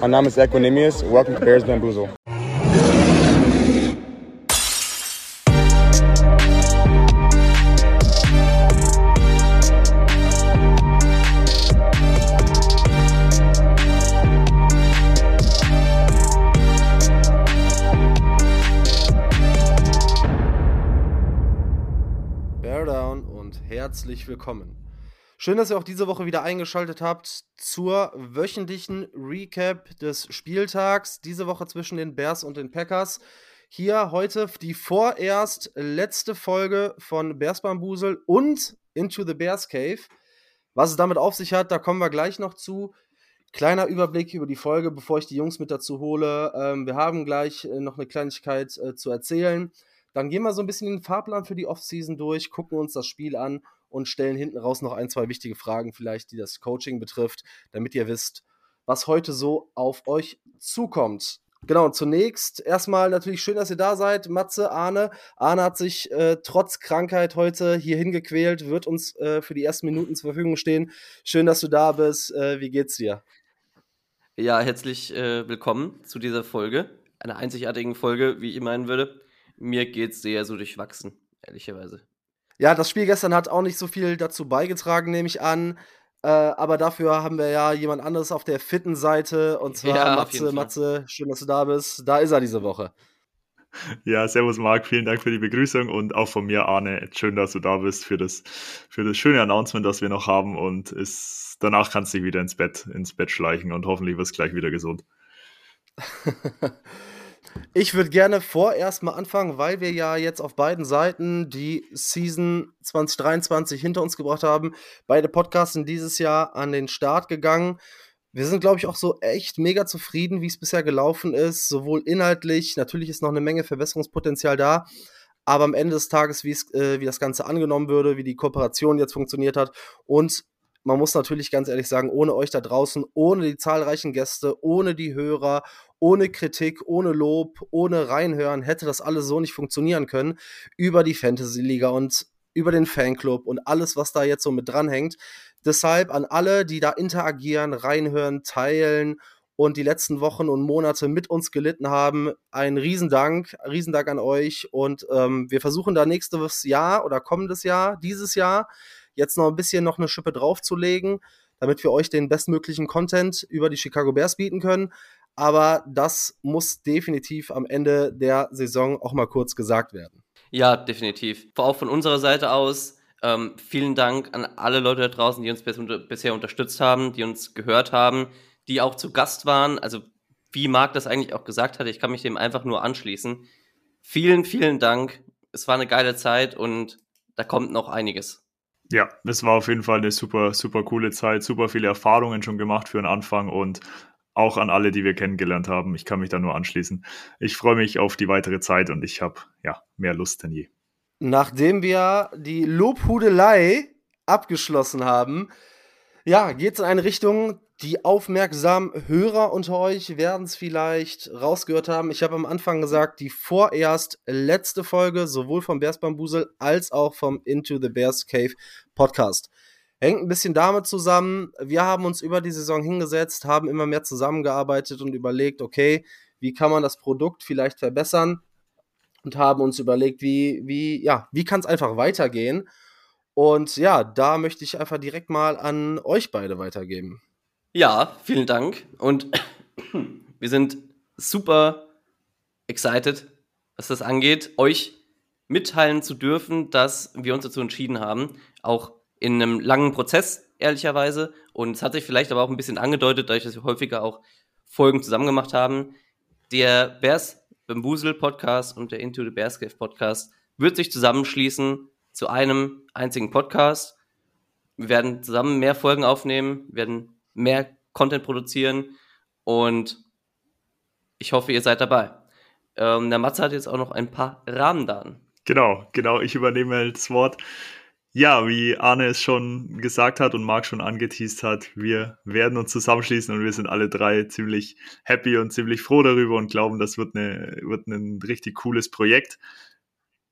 Mein Name ist Equinemius. Welcome to Bears Bamboozle. Bear Down und herzlich willkommen. Schön, dass ihr auch diese Woche wieder eingeschaltet habt zur wöchentlichen Recap des Spieltags. Diese Woche zwischen den Bears und den Packers. Hier heute die vorerst letzte Folge von Bears Bambusel und Into the Bears Cave. Was es damit auf sich hat, da kommen wir gleich noch zu. Kleiner Überblick über die Folge, bevor ich die Jungs mit dazu hole. Ähm, wir haben gleich äh, noch eine Kleinigkeit äh, zu erzählen. Dann gehen wir so ein bisschen den Fahrplan für die Offseason durch, gucken uns das Spiel an und stellen hinten raus noch ein, zwei wichtige Fragen vielleicht, die das Coaching betrifft, damit ihr wisst, was heute so auf euch zukommt. Genau, zunächst erstmal natürlich schön, dass ihr da seid. Matze, Arne. Arne hat sich äh, trotz Krankheit heute hier hingequält, wird uns äh, für die ersten Minuten zur Verfügung stehen. Schön, dass du da bist. Äh, wie geht's dir? Ja, herzlich äh, willkommen zu dieser Folge. Einer einzigartigen Folge, wie ich meinen würde. Mir geht's sehr so durchwachsen, ehrlicherweise. Ja, das Spiel gestern hat auch nicht so viel dazu beigetragen, nehme ich an. Äh, aber dafür haben wir ja jemand anderes auf der fitten Seite und zwar Ja, Matze. Matze, schön, dass du da bist. Da ist er diese Woche. Ja, servus Marc, vielen Dank für die Begrüßung und auch von mir, Arne, schön, dass du da bist für das, für das schöne Announcement, das wir noch haben und ist, danach kannst du dich wieder ins Bett, ins Bett schleichen und hoffentlich wirst du gleich wieder gesund. Ich würde gerne vorerst mal anfangen, weil wir ja jetzt auf beiden Seiten die Season 2023 hinter uns gebracht haben. Beide Podcasts sind dieses Jahr an den Start gegangen. Wir sind, glaube ich, auch so echt mega zufrieden, wie es bisher gelaufen ist, sowohl inhaltlich, natürlich ist noch eine Menge Verbesserungspotenzial da, aber am Ende des Tages, äh, wie das Ganze angenommen würde, wie die Kooperation jetzt funktioniert hat und man muss natürlich ganz ehrlich sagen, ohne euch da draußen, ohne die zahlreichen Gäste, ohne die Hörer, ohne Kritik, ohne Lob, ohne Reinhören hätte das alles so nicht funktionieren können über die Fantasy Liga und über den Fanclub und alles, was da jetzt so mit dranhängt. Deshalb an alle, die da interagieren, reinhören, teilen und die letzten Wochen und Monate mit uns gelitten haben, ein Riesendank, Riesendank an euch und ähm, wir versuchen da nächstes Jahr oder kommendes Jahr, dieses Jahr, jetzt noch ein bisschen noch eine Schippe draufzulegen, damit wir euch den bestmöglichen Content über die Chicago Bears bieten können. Aber das muss definitiv am Ende der Saison auch mal kurz gesagt werden. Ja, definitiv. Auch von unserer Seite aus ähm, vielen Dank an alle Leute da draußen, die uns bis, unter, bisher unterstützt haben, die uns gehört haben, die auch zu Gast waren. Also wie Marc das eigentlich auch gesagt hatte, ich kann mich dem einfach nur anschließen. Vielen, vielen Dank. Es war eine geile Zeit und da kommt noch einiges. Ja, es war auf jeden Fall eine super, super coole Zeit, super viele Erfahrungen schon gemacht für den Anfang und auch an alle, die wir kennengelernt haben. Ich kann mich da nur anschließen. Ich freue mich auf die weitere Zeit und ich habe ja mehr Lust denn je. Nachdem wir die Lobhudelei abgeschlossen haben, ja, geht es in eine Richtung, die aufmerksamen Hörer unter euch werden es vielleicht rausgehört haben. Ich habe am Anfang gesagt, die vorerst letzte Folge, sowohl vom Bears Bambusel als auch vom Into the Bears Cave Podcast. Hängt ein bisschen damit zusammen. Wir haben uns über die Saison hingesetzt, haben immer mehr zusammengearbeitet und überlegt, okay, wie kann man das Produkt vielleicht verbessern? Und haben uns überlegt, wie, wie, ja, wie kann es einfach weitergehen? Und ja, da möchte ich einfach direkt mal an euch beide weitergeben. Ja, vielen Dank. Und wir sind super excited, was das angeht, euch mitteilen zu dürfen, dass wir uns dazu entschieden haben, auch in einem langen Prozess, ehrlicherweise. Und es hat sich vielleicht aber auch ein bisschen angedeutet, dadurch, dass wir häufiger auch Folgen zusammen gemacht haben. Der Bears Bambusel Podcast und der Into the Bears Cave Podcast wird sich zusammenschließen zu einem einzigen Podcast. Wir werden zusammen mehr Folgen aufnehmen, werden mehr Content produzieren und ich hoffe, ihr seid dabei. Ähm, der Matze hat jetzt auch noch ein paar Rahmendaten. Genau, genau, ich übernehme das Wort. Ja, wie Arne es schon gesagt hat und Marc schon angeteased hat, wir werden uns zusammenschließen und wir sind alle drei ziemlich happy und ziemlich froh darüber und glauben, das wird, eine, wird ein richtig cooles Projekt.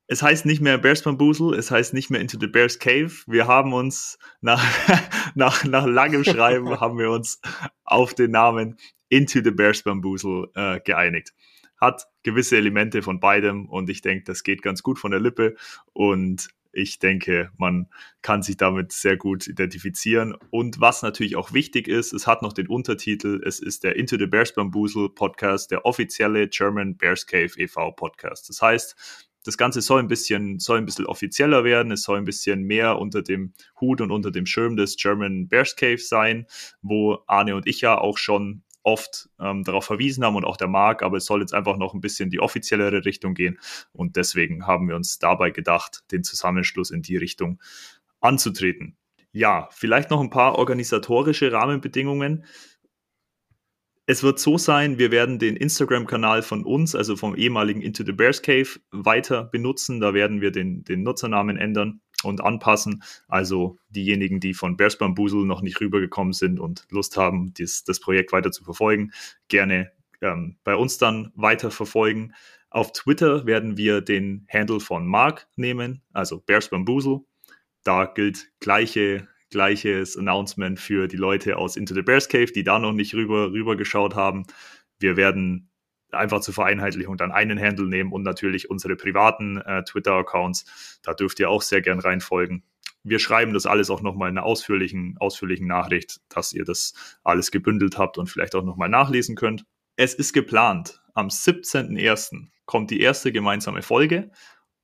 Es heißt nicht mehr Bears Bamboozle, es heißt nicht mehr Into the Bears Cave. Wir haben uns nach, nach, nach langem Schreiben haben wir uns auf den Namen Into the Bears Bamboozle äh, geeinigt. Hat gewisse Elemente von beidem und ich denke, das geht ganz gut von der Lippe und ich denke, man kann sich damit sehr gut identifizieren. Und was natürlich auch wichtig ist, es hat noch den Untertitel, es ist der Into the Bears Bamboozle Podcast, der offizielle German Bears Cave e.V. Podcast. Das heißt, das Ganze soll ein bisschen, soll ein bisschen offizieller werden, es soll ein bisschen mehr unter dem Hut und unter dem Schirm des German Bears Cave sein, wo Arne und ich ja auch schon oft ähm, darauf verwiesen haben und auch der Marc, aber es soll jetzt einfach noch ein bisschen die offiziellere Richtung gehen und deswegen haben wir uns dabei gedacht, den Zusammenschluss in die Richtung anzutreten. Ja, vielleicht noch ein paar organisatorische Rahmenbedingungen. Es wird so sein, wir werden den Instagram-Kanal von uns, also vom ehemaligen Into the Bears Cave, weiter benutzen. Da werden wir den, den Nutzernamen ändern und anpassen. Also diejenigen, die von Bears Bamboozle noch nicht rübergekommen sind und Lust haben, dies, das Projekt weiter zu verfolgen, gerne ähm, bei uns dann weiter verfolgen. Auf Twitter werden wir den Handle von Mark nehmen, also Bears Bamboozle. Da gilt gleiche gleiches Announcement für die Leute aus Into the Bears Cave, die da noch nicht rüber, rüber geschaut haben. Wir werden einfach zur Vereinheitlichung dann einen Handle nehmen und natürlich unsere privaten äh, Twitter-Accounts. Da dürft ihr auch sehr gern reinfolgen. Wir schreiben das alles auch nochmal in einer ausführlichen, ausführlichen Nachricht, dass ihr das alles gebündelt habt und vielleicht auch nochmal nachlesen könnt. Es ist geplant, am 17.01. kommt die erste gemeinsame Folge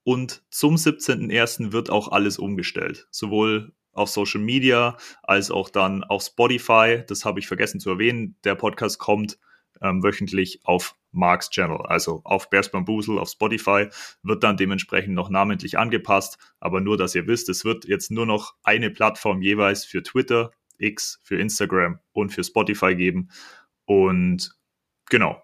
und zum 17.01. wird auch alles umgestellt. Sowohl auf Social Media als auch dann auf Spotify. Das habe ich vergessen zu erwähnen. Der Podcast kommt ähm, wöchentlich auf Marks Channel, also auf Bears Bamboozle, auf Spotify, wird dann dementsprechend noch namentlich angepasst. Aber nur, dass ihr wisst, es wird jetzt nur noch eine Plattform jeweils für Twitter, X, für Instagram und für Spotify geben. Und genau.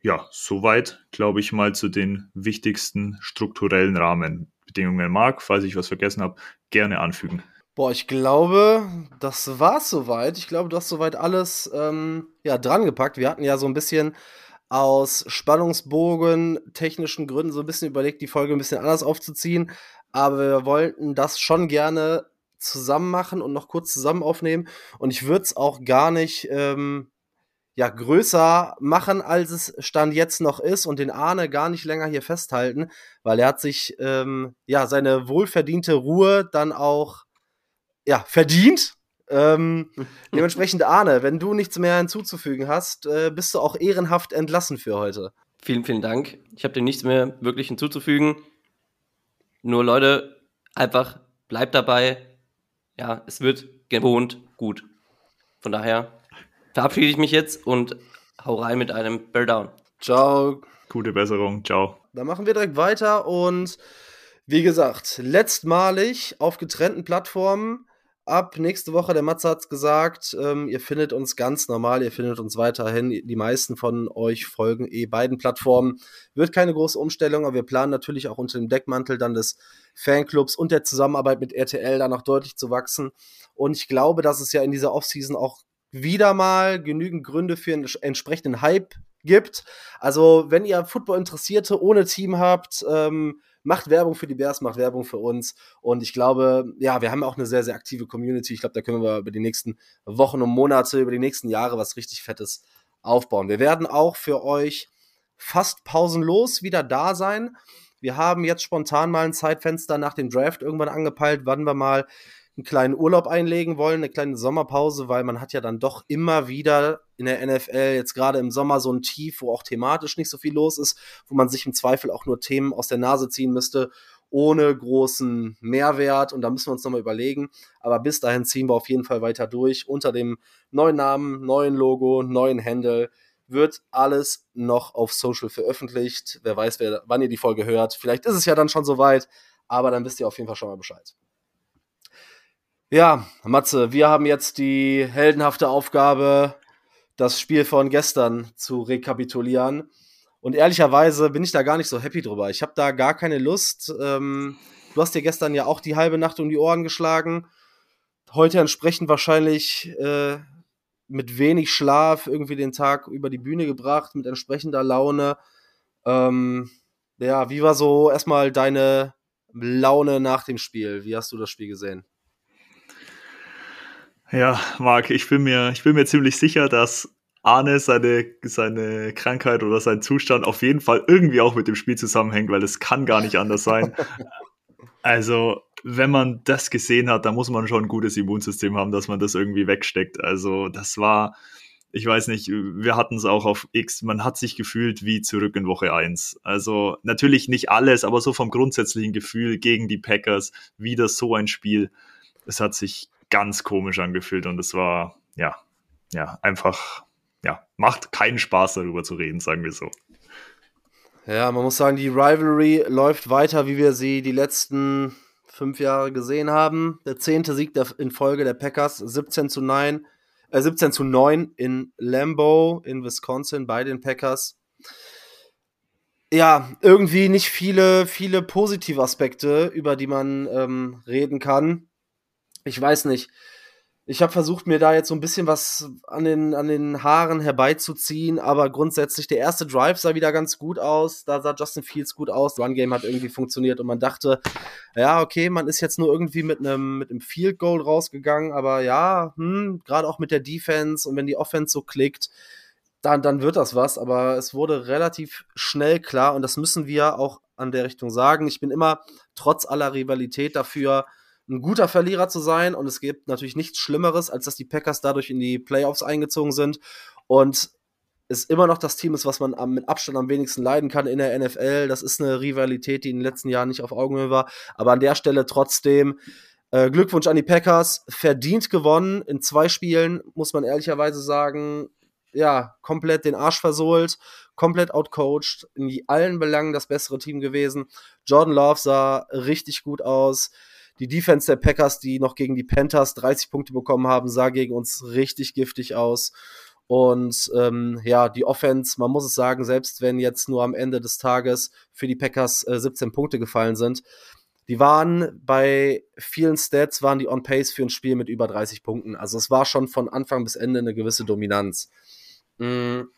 Ja, soweit, glaube ich, mal zu den wichtigsten strukturellen Rahmenbedingungen. Marc, falls ich was vergessen habe, gerne anfügen. Boah, ich glaube, das war's soweit. Ich glaube, du hast soweit alles ähm, ja, drangepackt. Wir hatten ja so ein bisschen aus Spannungsbogen, technischen Gründen so ein bisschen überlegt, die Folge ein bisschen anders aufzuziehen. Aber wir wollten das schon gerne zusammen machen und noch kurz zusammen aufnehmen. Und ich würde es auch gar nicht ähm, ja, größer machen, als es Stand jetzt noch ist und den Arne gar nicht länger hier festhalten, weil er hat sich ähm, ja seine wohlverdiente Ruhe dann auch ja, verdient. Ähm, dementsprechend, Arne, wenn du nichts mehr hinzuzufügen hast, äh, bist du auch ehrenhaft entlassen für heute. Vielen, vielen Dank. Ich habe dir nichts mehr wirklich hinzuzufügen. Nur Leute, einfach bleibt dabei. Ja, es wird gewohnt gut. Von daher verabschiede ich mich jetzt und hau rein mit einem Bear Down. Ciao. Gute Besserung. Ciao. Dann machen wir direkt weiter und wie gesagt, letztmalig auf getrennten Plattformen ab nächste Woche, der Matze hat es gesagt, ähm, ihr findet uns ganz normal, ihr findet uns weiterhin. Die meisten von euch folgen eh beiden Plattformen. Wird keine große Umstellung, aber wir planen natürlich auch unter dem Deckmantel dann des Fanclubs und der Zusammenarbeit mit RTL da noch deutlich zu wachsen. Und ich glaube, dass es ja in dieser Offseason auch wieder mal genügend Gründe für einen entsprechenden Hype gibt. Also, wenn ihr Football-Interessierte ohne Team habt, ähm, macht Werbung für die Bears, macht Werbung für uns. Und ich glaube, ja, wir haben auch eine sehr, sehr aktive Community. Ich glaube, da können wir über die nächsten Wochen und Monate, über die nächsten Jahre was richtig Fettes aufbauen. Wir werden auch für euch fast pausenlos wieder da sein. Wir haben jetzt spontan mal ein Zeitfenster nach dem Draft irgendwann angepeilt, wann wir mal einen kleinen Urlaub einlegen wollen, eine kleine Sommerpause, weil man hat ja dann doch immer wieder in der NFL jetzt gerade im Sommer so ein Tief, wo auch thematisch nicht so viel los ist, wo man sich im Zweifel auch nur Themen aus der Nase ziehen müsste, ohne großen Mehrwert. Und da müssen wir uns nochmal überlegen. Aber bis dahin ziehen wir auf jeden Fall weiter durch. Unter dem neuen Namen, neuen Logo, neuen Handle wird alles noch auf Social veröffentlicht. Wer weiß, wer, wann ihr die Folge hört. Vielleicht ist es ja dann schon soweit. Aber dann wisst ihr auf jeden Fall schon mal Bescheid. Ja, Matze, wir haben jetzt die heldenhafte Aufgabe, das Spiel von gestern zu rekapitulieren. Und ehrlicherweise bin ich da gar nicht so happy drüber. Ich habe da gar keine Lust. Ähm, du hast dir gestern ja auch die halbe Nacht um die Ohren geschlagen. Heute entsprechend wahrscheinlich äh, mit wenig Schlaf irgendwie den Tag über die Bühne gebracht, mit entsprechender Laune. Ähm, ja, wie war so erstmal deine Laune nach dem Spiel? Wie hast du das Spiel gesehen? Ja, Marc, ich bin mir, ich bin mir ziemlich sicher, dass Arne seine, seine Krankheit oder sein Zustand auf jeden Fall irgendwie auch mit dem Spiel zusammenhängt, weil es kann gar nicht anders sein. Also, wenn man das gesehen hat, dann muss man schon ein gutes Immunsystem haben, dass man das irgendwie wegsteckt. Also, das war, ich weiß nicht, wir hatten es auch auf X, man hat sich gefühlt wie zurück in Woche 1. Also, natürlich nicht alles, aber so vom grundsätzlichen Gefühl gegen die Packers, wieder so ein Spiel. Es hat sich ganz komisch angefühlt und es war, ja, ja, einfach, ja, macht keinen Spaß darüber zu reden, sagen wir so. Ja, man muss sagen, die Rivalry läuft weiter, wie wir sie die letzten fünf Jahre gesehen haben. Der zehnte Sieg in Folge der Packers, 17 zu 9, äh, 17 zu 9 in Lambeau in Wisconsin bei den Packers. Ja, irgendwie nicht viele, viele positive Aspekte, über die man ähm, reden kann. Ich weiß nicht ich habe versucht, mir da jetzt so ein bisschen was an den, an den Haaren herbeizuziehen, aber grundsätzlich der erste Drive sah wieder ganz gut aus. Da sah Justin Fields gut aus. Run Game hat irgendwie funktioniert und man dachte, ja, okay, man ist jetzt nur irgendwie mit einem mit Field Goal rausgegangen, aber ja, hm, gerade auch mit der Defense und wenn die Offense so klickt, dann, dann wird das was. Aber es wurde relativ schnell klar und das müssen wir auch an der Richtung sagen. Ich bin immer trotz aller Rivalität dafür, ein guter Verlierer zu sein. Und es gibt natürlich nichts Schlimmeres, als dass die Packers dadurch in die Playoffs eingezogen sind. Und es immer noch das Team ist, was man am, mit Abstand am wenigsten leiden kann in der NFL. Das ist eine Rivalität, die in den letzten Jahren nicht auf Augenhöhe war. Aber an der Stelle trotzdem äh, Glückwunsch an die Packers. Verdient gewonnen in zwei Spielen, muss man ehrlicherweise sagen. Ja, komplett den Arsch versohlt, komplett outcoached, in allen Belangen das bessere Team gewesen. Jordan Love sah richtig gut aus. Die Defense der Packers, die noch gegen die Panthers 30 Punkte bekommen haben, sah gegen uns richtig giftig aus. Und ähm, ja, die Offense, man muss es sagen, selbst wenn jetzt nur am Ende des Tages für die Packers äh, 17 Punkte gefallen sind, die waren bei vielen Stats, waren die on pace für ein Spiel mit über 30 Punkten. Also es war schon von Anfang bis Ende eine gewisse Dominanz. Mhm.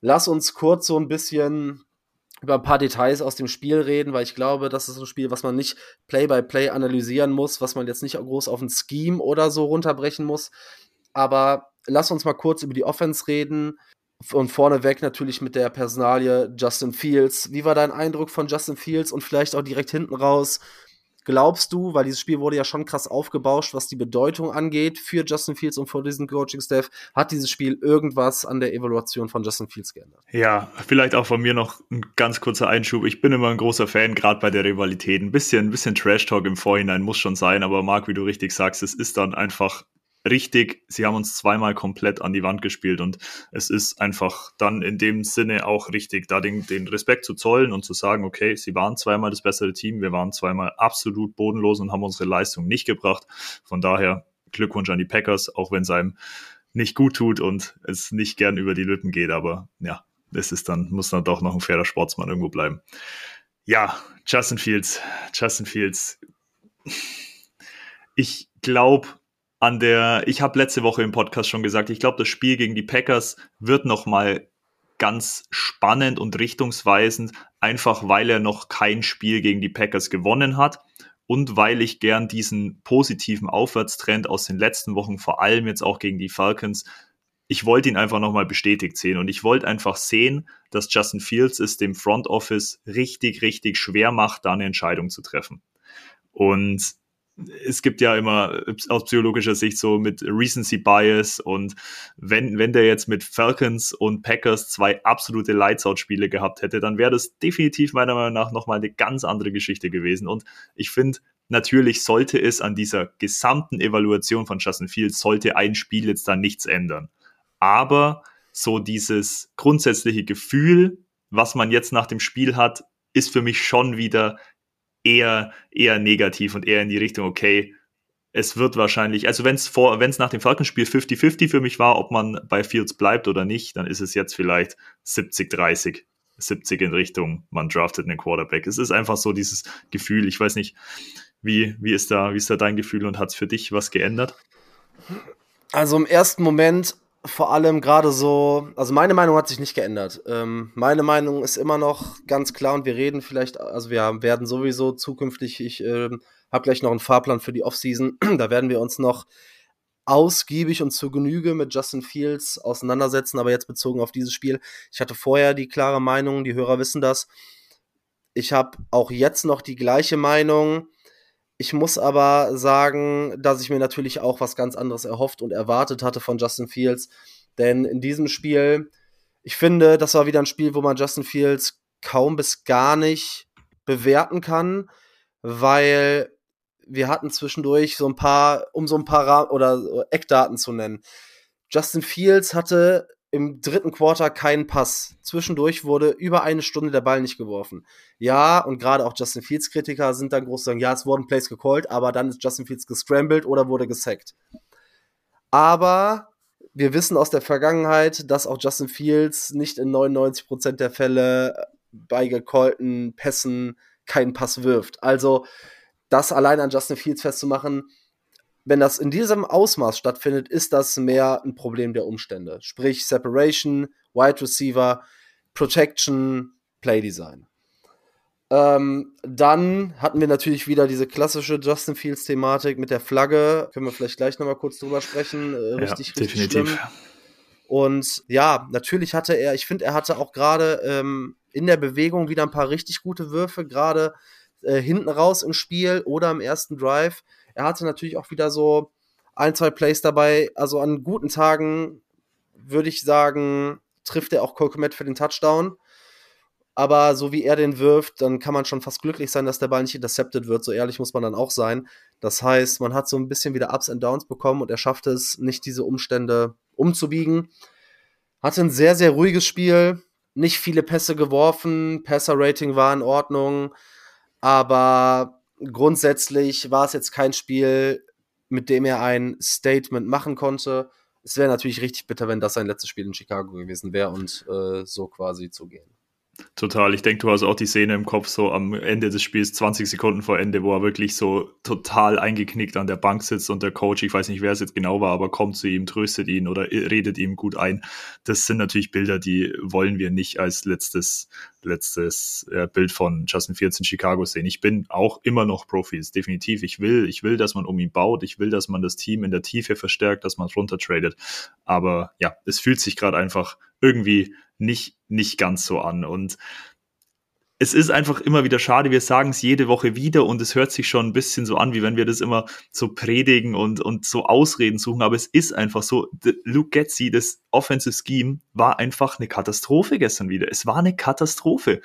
Lass uns kurz so ein bisschen über ein paar Details aus dem Spiel reden, weil ich glaube, das ist ein Spiel, was man nicht Play-by-Play -play analysieren muss, was man jetzt nicht groß auf ein Scheme oder so runterbrechen muss. Aber lass uns mal kurz über die Offense reden. Und vorneweg natürlich mit der Personalie Justin Fields. Wie war dein Eindruck von Justin Fields und vielleicht auch direkt hinten raus? Glaubst du, weil dieses Spiel wurde ja schon krass aufgebauscht, was die Bedeutung angeht für Justin Fields und für diesen Coaching-Staff, hat dieses Spiel irgendwas an der Evaluation von Justin Fields geändert? Ja, vielleicht auch von mir noch ein ganz kurzer Einschub. Ich bin immer ein großer Fan, gerade bei der Rivalität. Ein bisschen, ein bisschen Trash-Talk im Vorhinein muss schon sein, aber Marc, wie du richtig sagst, es ist dann einfach richtig, sie haben uns zweimal komplett an die Wand gespielt und es ist einfach dann in dem Sinne auch richtig, da den, den Respekt zu zollen und zu sagen, okay, sie waren zweimal das bessere Team, wir waren zweimal absolut bodenlos und haben unsere Leistung nicht gebracht. Von daher Glückwunsch an die Packers, auch wenn es einem nicht gut tut und es nicht gern über die Lippen geht, aber ja, es ist dann, muss dann doch noch ein fairer Sportsmann irgendwo bleiben. Ja, Justin Fields, Justin Fields. Ich glaube, an der, ich habe letzte Woche im Podcast schon gesagt, ich glaube, das Spiel gegen die Packers wird noch mal ganz spannend und richtungsweisend, einfach weil er noch kein Spiel gegen die Packers gewonnen hat und weil ich gern diesen positiven Aufwärtstrend aus den letzten Wochen, vor allem jetzt auch gegen die Falcons, ich wollte ihn einfach nochmal bestätigt sehen und ich wollte einfach sehen, dass Justin Fields es dem Front Office richtig, richtig schwer macht, da eine Entscheidung zu treffen. Und es gibt ja immer aus psychologischer Sicht so mit Recency Bias und wenn, wenn der jetzt mit Falcons und Packers zwei absolute Lights-Out-Spiele gehabt hätte, dann wäre das definitiv meiner Meinung nach nochmal eine ganz andere Geschichte gewesen. Und ich finde, natürlich sollte es an dieser gesamten Evaluation von Justin Fields, sollte ein Spiel jetzt da nichts ändern. Aber so dieses grundsätzliche Gefühl, was man jetzt nach dem Spiel hat, ist für mich schon wieder eher, eher negativ und eher in die Richtung, okay, es wird wahrscheinlich, also wenn es vor, wenn es nach dem Falkenspiel 50-50 für mich war, ob man bei Fields bleibt oder nicht, dann ist es jetzt vielleicht 70-30. 70 in Richtung, man draftet einen Quarterback. Es ist einfach so dieses Gefühl, ich weiß nicht, wie, wie ist da, wie ist da dein Gefühl und hat es für dich was geändert? Also im ersten Moment vor allem gerade so, also meine Meinung hat sich nicht geändert. Ähm, meine Meinung ist immer noch ganz klar und wir reden vielleicht, also wir werden sowieso zukünftig, ich äh, habe gleich noch einen Fahrplan für die Offseason, da werden wir uns noch ausgiebig und zur Genüge mit Justin Fields auseinandersetzen, aber jetzt bezogen auf dieses Spiel. Ich hatte vorher die klare Meinung, die Hörer wissen das. Ich habe auch jetzt noch die gleiche Meinung. Ich muss aber sagen, dass ich mir natürlich auch was ganz anderes erhofft und erwartet hatte von Justin Fields. Denn in diesem Spiel, ich finde, das war wieder ein Spiel, wo man Justin Fields kaum bis gar nicht bewerten kann, weil wir hatten zwischendurch so ein paar, um so ein paar oder Eckdaten zu nennen. Justin Fields hatte im dritten Quarter keinen Pass. Zwischendurch wurde über eine Stunde der Ball nicht geworfen. Ja, und gerade auch Justin Fields Kritiker sind dann groß sagen, ja, es wurden Plays gecallt, aber dann ist Justin Fields gescrambled oder wurde gesackt. Aber wir wissen aus der Vergangenheit, dass auch Justin Fields nicht in 99% der Fälle bei gecallten Pässen keinen Pass wirft. Also das allein an Justin Fields festzumachen, wenn das in diesem Ausmaß stattfindet, ist das mehr ein Problem der Umstände. Sprich Separation, Wide Receiver, Protection, Playdesign. Ähm, dann hatten wir natürlich wieder diese klassische Justin Fields Thematik mit der Flagge. Können wir vielleicht gleich nochmal kurz drüber sprechen. Äh, richtig, ja, richtig definitiv. schlimm. Und ja, natürlich hatte er, ich finde, er hatte auch gerade ähm, in der Bewegung wieder ein paar richtig gute Würfe, gerade äh, hinten raus im Spiel oder im ersten Drive. Er hatte natürlich auch wieder so ein, zwei Plays dabei. Also an guten Tagen würde ich sagen, trifft er auch Cole für den Touchdown. Aber so wie er den wirft, dann kann man schon fast glücklich sein, dass der Ball nicht intercepted wird. So ehrlich muss man dann auch sein. Das heißt, man hat so ein bisschen wieder Ups and Downs bekommen und er schafft es, nicht diese Umstände umzubiegen. Hatte ein sehr, sehr ruhiges Spiel. Nicht viele Pässe geworfen. Passer-Rating war in Ordnung. Aber grundsätzlich war es jetzt kein Spiel, mit dem er ein Statement machen konnte. Es wäre natürlich richtig bitter, wenn das sein letztes Spiel in Chicago gewesen wäre und äh, so quasi zu gehen. Total. Ich denke, du hast auch die Szene im Kopf, so am Ende des Spiels, 20 Sekunden vor Ende, wo er wirklich so total eingeknickt an der Bank sitzt und der Coach, ich weiß nicht, wer es jetzt genau war, aber kommt zu ihm, tröstet ihn oder redet ihm gut ein. Das sind natürlich Bilder, die wollen wir nicht als letztes, letztes äh, Bild von Justin Fields in Chicago sehen. Ich bin auch immer noch Profis, definitiv. Ich will, ich will, dass man um ihn baut. Ich will, dass man das Team in der Tiefe verstärkt, dass man runtertradet. Aber ja, es fühlt sich gerade einfach irgendwie nicht, nicht ganz so an. Und es ist einfach immer wieder schade, wir sagen es jede Woche wieder und es hört sich schon ein bisschen so an, wie wenn wir das immer so predigen und, und so Ausreden suchen, aber es ist einfach so, Luke Getzi, das Offensive Scheme, war einfach eine Katastrophe gestern wieder. Es war eine Katastrophe.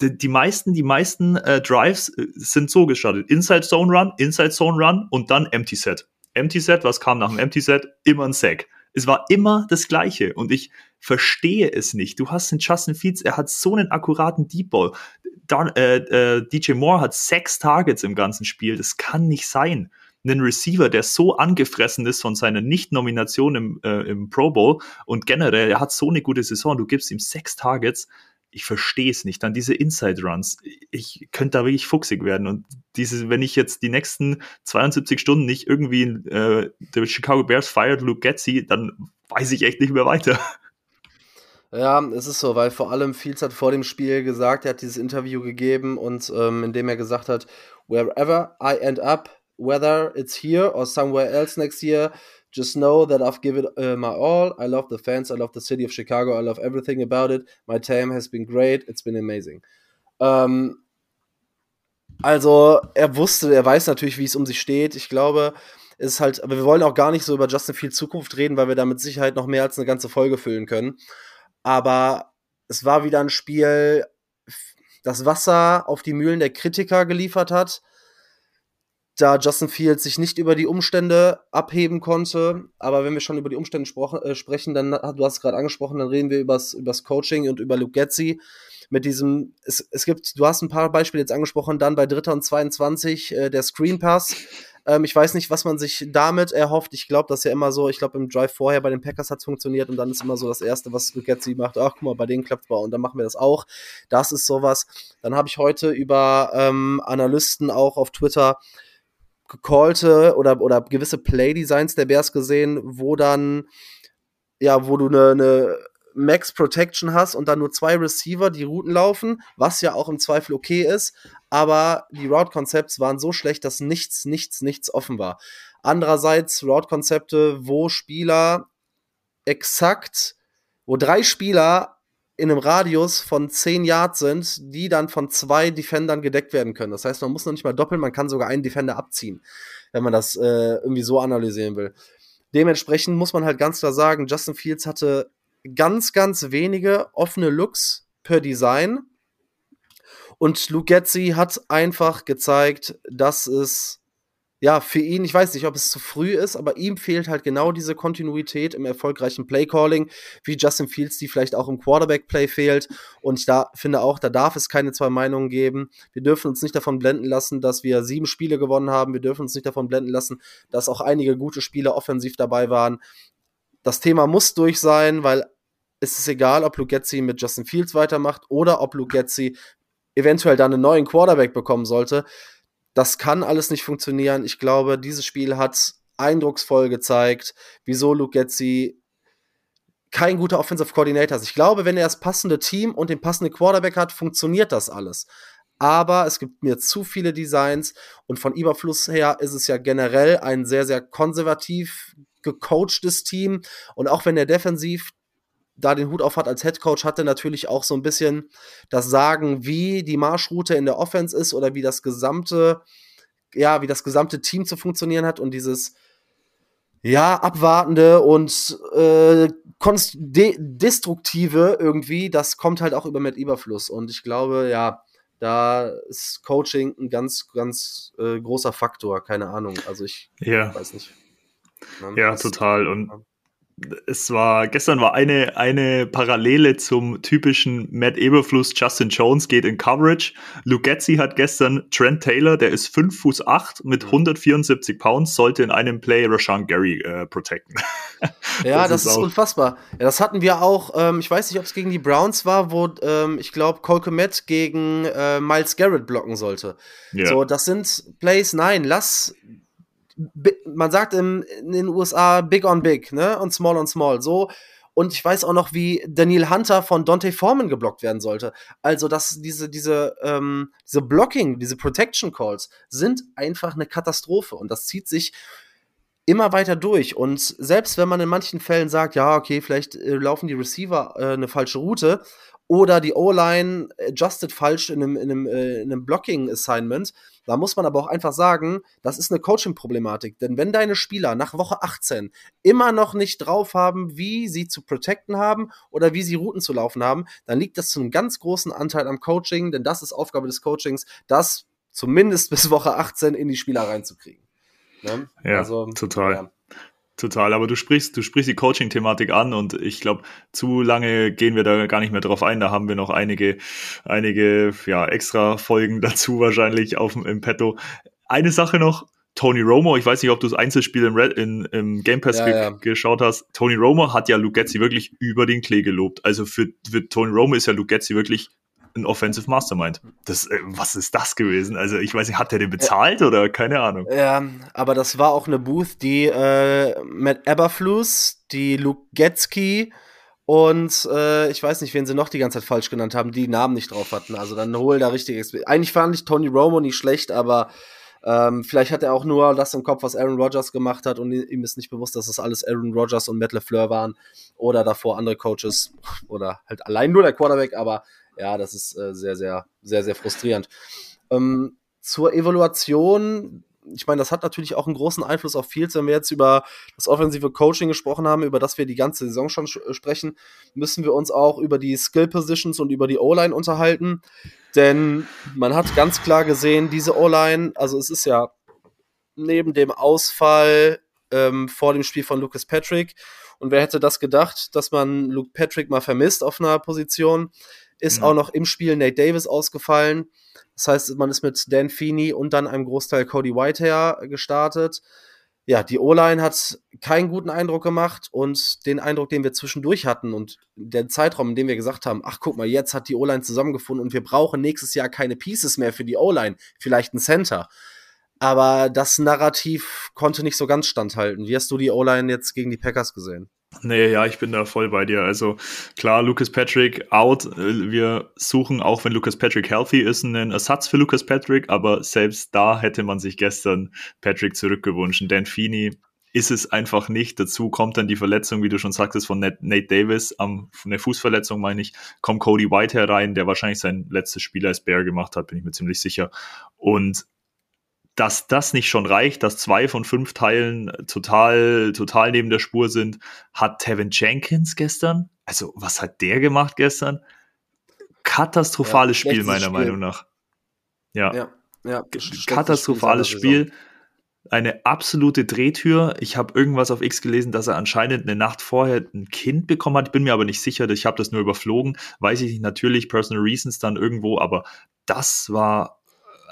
Die, die meisten, die meisten äh, Drives äh, sind so gestartet. Inside Zone Run, Inside Zone Run und dann Empty Set. Empty Set, was kam nach dem Empty Set? Immer ein Sack. Es war immer das Gleiche und ich verstehe es nicht. Du hast den Justin Fields, er hat so einen akkuraten Deep Ball. Dann, äh, äh, DJ Moore hat sechs Targets im ganzen Spiel. Das kann nicht sein. Ein Receiver, der so angefressen ist von seiner Nicht-Nomination im, äh, im Pro Bowl und generell, er hat so eine gute Saison, du gibst ihm sechs Targets, ich verstehe es nicht. Dann diese Inside Runs. Ich könnte da wirklich fuchsig werden. Und diese, wenn ich jetzt die nächsten 72 Stunden nicht irgendwie äh, der Chicago Bears fired Luke Getzi, dann weiß ich echt nicht mehr weiter. Ja, es ist so, weil vor allem Fields hat vor dem Spiel gesagt, er hat dieses Interview gegeben und ähm, in dem er gesagt hat, wherever I end up, whether it's here or somewhere else next year, Just know that I've given uh, my all. I love the fans. I love the city of Chicago. I love everything about it. My time has been great. It's been amazing. Ähm, also, er wusste, er weiß natürlich, wie es um sich steht. Ich glaube, es ist halt, aber wir wollen auch gar nicht so über Justin Field Zukunft reden, weil wir da mit Sicherheit noch mehr als eine ganze Folge füllen können. Aber es war wieder ein Spiel, das Wasser auf die Mühlen der Kritiker geliefert hat da Justin Fields sich nicht über die Umstände abheben konnte. Aber wenn wir schon über die Umstände äh, sprechen, dann, du hast es gerade angesprochen, dann reden wir übers, übers Coaching und über Luke Getzi. Mit diesem, es, es gibt, du hast ein paar Beispiele jetzt angesprochen, dann bei Dritter und 22 äh, der Screen Pass. Ähm, ich weiß nicht, was man sich damit erhofft. Ich glaube, das ist ja immer so, ich glaube, im Drive vorher bei den Packers hat es funktioniert und dann ist immer so das Erste, was Luke Getzi macht, ach guck mal, bei denen klappt es und dann machen wir das auch. Das ist sowas. Dann habe ich heute über ähm, Analysten auch auf Twitter gecallte oder, oder gewisse Play-Designs der Bears gesehen, wo dann, ja, wo du eine, eine Max Protection hast und dann nur zwei Receiver, die Routen laufen, was ja auch im Zweifel okay ist, aber die Route-Concepts waren so schlecht, dass nichts, nichts, nichts offen war. Andererseits Route-Konzepte, wo Spieler exakt, wo drei Spieler in einem Radius von 10 Yards sind, die dann von zwei Defendern gedeckt werden können. Das heißt, man muss noch nicht mal doppeln, man kann sogar einen Defender abziehen, wenn man das äh, irgendwie so analysieren will. Dementsprechend muss man halt ganz klar sagen, Justin Fields hatte ganz, ganz wenige offene Looks per Design. Und Luke Getzi hat einfach gezeigt, dass es ja, für ihn, ich weiß nicht, ob es zu früh ist, aber ihm fehlt halt genau diese Kontinuität im erfolgreichen Playcalling, wie Justin Fields, die vielleicht auch im Quarterback-Play fehlt. Und ich da finde auch, da darf es keine zwei Meinungen geben. Wir dürfen uns nicht davon blenden lassen, dass wir sieben Spiele gewonnen haben. Wir dürfen uns nicht davon blenden lassen, dass auch einige gute Spiele offensiv dabei waren. Das Thema muss durch sein, weil es ist egal, ob Lugetzi mit Justin Fields weitermacht oder ob Lugetzi eventuell dann einen neuen Quarterback bekommen sollte das kann alles nicht funktionieren. Ich glaube, dieses Spiel hat eindrucksvoll gezeigt, wieso Luke Getzi kein guter Offensive Coordinator ist. Ich glaube, wenn er das passende Team und den passenden Quarterback hat, funktioniert das alles. Aber es gibt mir zu viele Designs und von Überfluss her ist es ja generell ein sehr, sehr konservativ gecoachtes Team. Und auch wenn er defensiv da den Hut auf hat als Head Coach, hat er natürlich auch so ein bisschen das Sagen, wie die Marschroute in der Offense ist oder wie das gesamte, ja, wie das gesamte Team zu funktionieren hat und dieses ja, abwartende und äh, de destruktive irgendwie, das kommt halt auch über mit Überfluss. Und ich glaube, ja, da ist Coaching ein ganz, ganz äh, großer Faktor, keine Ahnung. Also ich ja. weiß nicht. Ne? Ja, total. Und es war, gestern war eine, eine Parallele zum typischen Matt Eberfluss, Justin Jones geht in Coverage. Lugetzi hat gestern Trent Taylor, der ist 5 Fuß 8 mit 174 mhm. Pounds, sollte in einem Play Rashawn Gary äh, protecten. ja, das, das ist, unfassbar. Ja, das hatten wir auch, ähm, ich weiß nicht, ob es gegen die Browns war, wo ähm, ich glaube, Cole Komet gegen äh, Miles Garrett blocken sollte. Ja. So, das sind Plays, nein, lass man sagt im, in den USA Big on Big, ne? Und Small on Small. So. Und ich weiß auch noch, wie Daniel Hunter von Dante Foreman geblockt werden sollte. Also, dass diese, diese, ähm, diese Blocking, diese Protection Calls sind einfach eine Katastrophe. Und das zieht sich immer weiter durch. Und selbst wenn man in manchen Fällen sagt, ja, okay, vielleicht äh, laufen die Receiver äh, eine falsche Route oder die O-Line adjusted falsch in einem, in einem, äh, in einem Blocking-Assignment, da muss man aber auch einfach sagen, das ist eine Coaching-Problematik. Denn wenn deine Spieler nach Woche 18 immer noch nicht drauf haben, wie sie zu protecten haben oder wie sie Routen zu laufen haben, dann liegt das zu einem ganz großen Anteil am Coaching, denn das ist Aufgabe des Coachings, das zumindest bis Woche 18 in die Spieler reinzukriegen. Ne? Ja, also, total. Ja. Total, aber du sprichst, du sprichst die Coaching-Thematik an und ich glaube, zu lange gehen wir da gar nicht mehr drauf ein. Da haben wir noch einige, einige ja, extra Folgen dazu wahrscheinlich auf dem im Petto. Eine Sache noch, Tony Romo, ich weiß nicht, ob du das Einzelspiel im, Red, in, im Game Pass ja, ge ja. geschaut hast. Tony Romo hat ja Lugetzi wirklich über den Klee gelobt. Also für, für Tony Romo ist ja Lugetzi wirklich ein Offensive Mastermind. Das, äh, was ist das gewesen? Also ich weiß nicht, hat der den bezahlt ja. oder keine Ahnung? Ja, aber das war auch eine Booth, die äh, Matt Eberflus, die Luke Getzky und äh, ich weiß nicht, wen sie noch die ganze Zeit falsch genannt haben, die Namen nicht drauf hatten. Also dann hol da richtig. Eigentlich fand ich Tony Romo nicht schlecht, aber ähm, vielleicht hat er auch nur das im Kopf, was Aaron Rodgers gemacht hat und ihm ist nicht bewusst, dass das alles Aaron Rodgers und Matt LeFleur waren oder davor andere Coaches oder halt allein nur der Quarterback, aber ja, das ist äh, sehr, sehr, sehr, sehr frustrierend. Ähm, zur Evaluation, ich meine, das hat natürlich auch einen großen Einfluss auf Fields. Wenn wir jetzt über das offensive Coaching gesprochen haben, über das wir die ganze Saison schon äh, sprechen, müssen wir uns auch über die Skill Positions und über die O-Line unterhalten. Denn man hat ganz klar gesehen, diese O-Line, also es ist ja neben dem Ausfall ähm, vor dem Spiel von Lucas Patrick. Und wer hätte das gedacht, dass man Luke Patrick mal vermisst auf einer Position? Ist mhm. auch noch im Spiel Nate Davis ausgefallen. Das heißt, man ist mit Dan Feeney und dann einem Großteil Cody Whitehair gestartet. Ja, die O-Line hat keinen guten Eindruck gemacht und den Eindruck, den wir zwischendurch hatten und der Zeitraum, in dem wir gesagt haben, ach guck mal, jetzt hat die O-Line zusammengefunden und wir brauchen nächstes Jahr keine Pieces mehr für die O-Line, vielleicht ein Center. Aber das Narrativ konnte nicht so ganz standhalten. Wie hast du die O-Line jetzt gegen die Packers gesehen? Nee, ja, ich bin da voll bei dir. Also klar, Lucas Patrick out. Äh, wir suchen, auch wenn Lucas Patrick healthy ist, einen Ersatz für Lucas Patrick, aber selbst da hätte man sich gestern Patrick zurückgewünscht. Dan Feeney ist es einfach nicht. Dazu kommt dann die Verletzung, wie du schon sagtest, von Nate Davis, um, eine Fußverletzung meine ich, kommt Cody White herein, der wahrscheinlich sein letztes Spiel als Bear gemacht hat, bin ich mir ziemlich sicher. Und dass das nicht schon reicht, dass zwei von fünf Teilen total, total neben der Spur sind, hat Tevin Jenkins gestern, also was hat der gemacht gestern? Katastrophales ja, Spiel, meiner Spiel. Meinung nach. Ja. ja, ja Katastrophales Spiel eine absolute Drehtür. Ich habe irgendwas auf X gelesen, dass er anscheinend eine Nacht vorher ein Kind bekommen hat. Ich bin mir aber nicht sicher, ich habe das nur überflogen. Weiß ich nicht, natürlich Personal Reasons dann irgendwo, aber das war,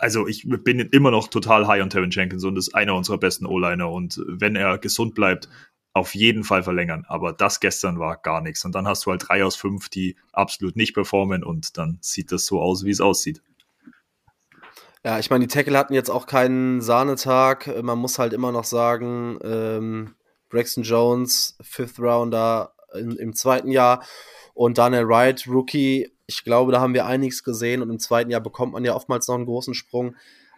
also ich bin immer noch total high on Tevin Jenkins und ist einer unserer besten O-Liner und wenn er gesund bleibt, auf jeden Fall verlängern. Aber das gestern war gar nichts. Und dann hast du halt drei aus fünf, die absolut nicht performen und dann sieht das so aus, wie es aussieht. Ja, ich meine, die Tackle hatten jetzt auch keinen Sahnetag. Man muss halt immer noch sagen, ähm, Braxton Jones, Fifth Rounder in, im zweiten Jahr und Daniel Wright, Rookie. Ich glaube, da haben wir einiges gesehen und im zweiten Jahr bekommt man ja oftmals noch einen großen Sprung.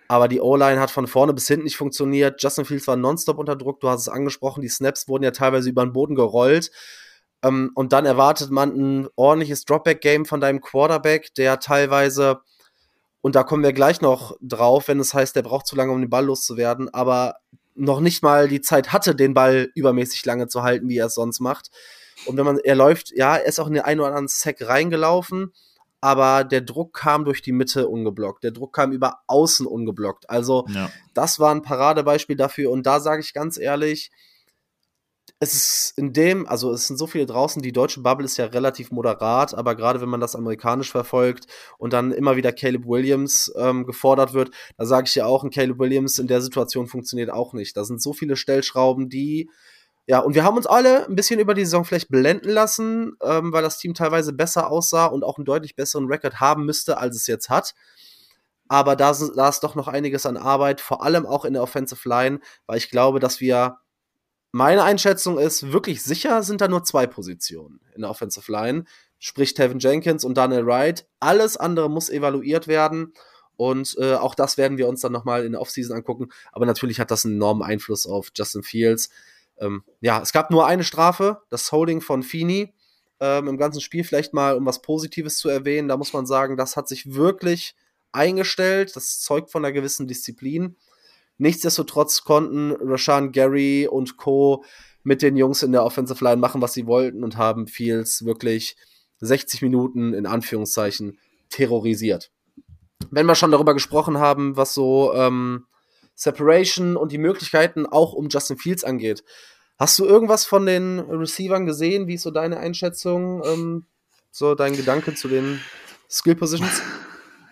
Aber die O-Line hat von vorne bis hinten nicht funktioniert. Justin Fields war nonstop unter Druck. Du hast es angesprochen. Die Snaps wurden ja teilweise über den Boden gerollt. Ähm, und dann erwartet man ein ordentliches Dropback-Game von deinem Quarterback, der teilweise und da kommen wir gleich noch drauf, wenn es heißt, der braucht zu lange, um den Ball loszuwerden, aber noch nicht mal die Zeit hatte, den Ball übermäßig lange zu halten, wie er es sonst macht. Und wenn man, er läuft, ja, er ist auch in den einen oder anderen Sack reingelaufen, aber der Druck kam durch die Mitte ungeblockt. Der Druck kam über außen ungeblockt. Also, ja. das war ein Paradebeispiel dafür. Und da sage ich ganz ehrlich, es ist in dem, also es sind so viele draußen, die deutsche Bubble ist ja relativ moderat, aber gerade wenn man das amerikanisch verfolgt und dann immer wieder Caleb Williams ähm, gefordert wird, da sage ich ja auch, ein Caleb Williams in der Situation funktioniert auch nicht. Da sind so viele Stellschrauben, die ja, und wir haben uns alle ein bisschen über die Saison vielleicht blenden lassen, ähm, weil das Team teilweise besser aussah und auch einen deutlich besseren Rekord haben müsste, als es jetzt hat. Aber da, da ist doch noch einiges an Arbeit, vor allem auch in der Offensive Line, weil ich glaube, dass wir meine Einschätzung ist, wirklich sicher sind da nur zwei Positionen in der Offensive Line, sprich Tevin Jenkins und Daniel Wright. Alles andere muss evaluiert werden und äh, auch das werden wir uns dann nochmal in der Offseason angucken. Aber natürlich hat das einen enormen Einfluss auf Justin Fields. Ähm, ja, es gab nur eine Strafe, das Holding von Feeney ähm, im ganzen Spiel. Vielleicht mal, um was Positives zu erwähnen, da muss man sagen, das hat sich wirklich eingestellt. Das zeugt von einer gewissen Disziplin. Nichtsdestotrotz konnten Rashan Gary und Co. mit den Jungs in der Offensive Line machen, was sie wollten und haben Fields wirklich 60 Minuten in Anführungszeichen terrorisiert. Wenn wir schon darüber gesprochen haben, was so ähm, Separation und die Möglichkeiten auch um Justin Fields angeht, hast du irgendwas von den Receivern gesehen? Wie ist so deine Einschätzung, ähm, so dein Gedanke zu den Skill Positions?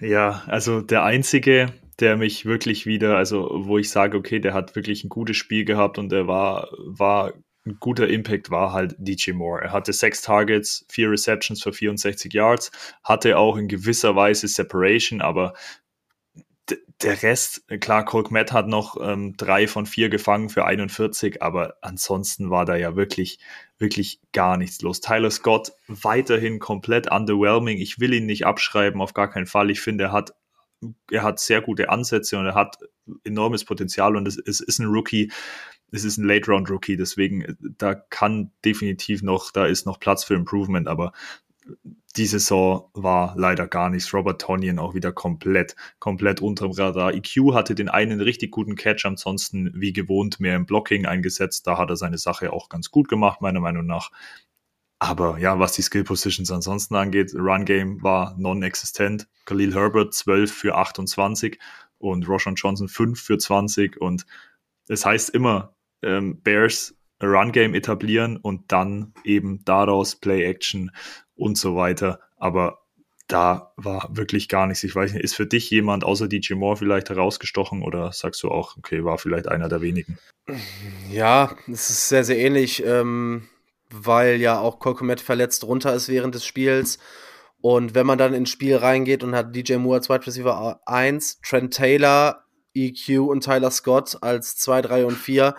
Ja, also der einzige, der mich wirklich wieder, also wo ich sage, okay, der hat wirklich ein gutes Spiel gehabt und der war, war ein guter Impact war halt DJ Moore. Er hatte sechs Targets, vier Receptions für 64 Yards, hatte auch in gewisser Weise Separation, aber der Rest, klar, Cole Matt hat noch ähm, drei von vier gefangen für 41, aber ansonsten war da ja wirklich, wirklich gar nichts los. Tyler Scott weiterhin komplett underwhelming. Ich will ihn nicht abschreiben, auf gar keinen Fall. Ich finde, er hat er hat sehr gute Ansätze und er hat enormes Potenzial und es, es ist ein Rookie, es ist ein Late-Round-Rookie, deswegen äh, da kann definitiv noch, da ist noch Platz für Improvement, aber die Saison war leider gar nichts. Robert Tonyan auch wieder komplett, komplett unterm Radar. EQ hatte den einen richtig guten Catch, ansonsten wie gewohnt mehr im Blocking eingesetzt. Da hat er seine Sache auch ganz gut gemacht, meiner Meinung nach. Aber ja, was die Skill Positions ansonsten angeht, Run Game war non-existent. Khalil Herbert 12 für 28 und Roshan Johnson 5 für 20. Und es heißt immer, ähm, Bears Run Game etablieren und dann eben daraus Play Action und so weiter. Aber da war wirklich gar nichts. Ich weiß nicht, ist für dich jemand außer DJ Moore vielleicht herausgestochen oder sagst du auch, okay, war vielleicht einer der wenigen? Ja, es ist sehr, sehr ähnlich. Ähm weil ja auch Kolkomet verletzt runter ist während des Spiels. Und wenn man dann ins Spiel reingeht und hat DJ Moore als Wide Receiver 1, Trent Taylor, EQ und Tyler Scott als 2, 3 und 4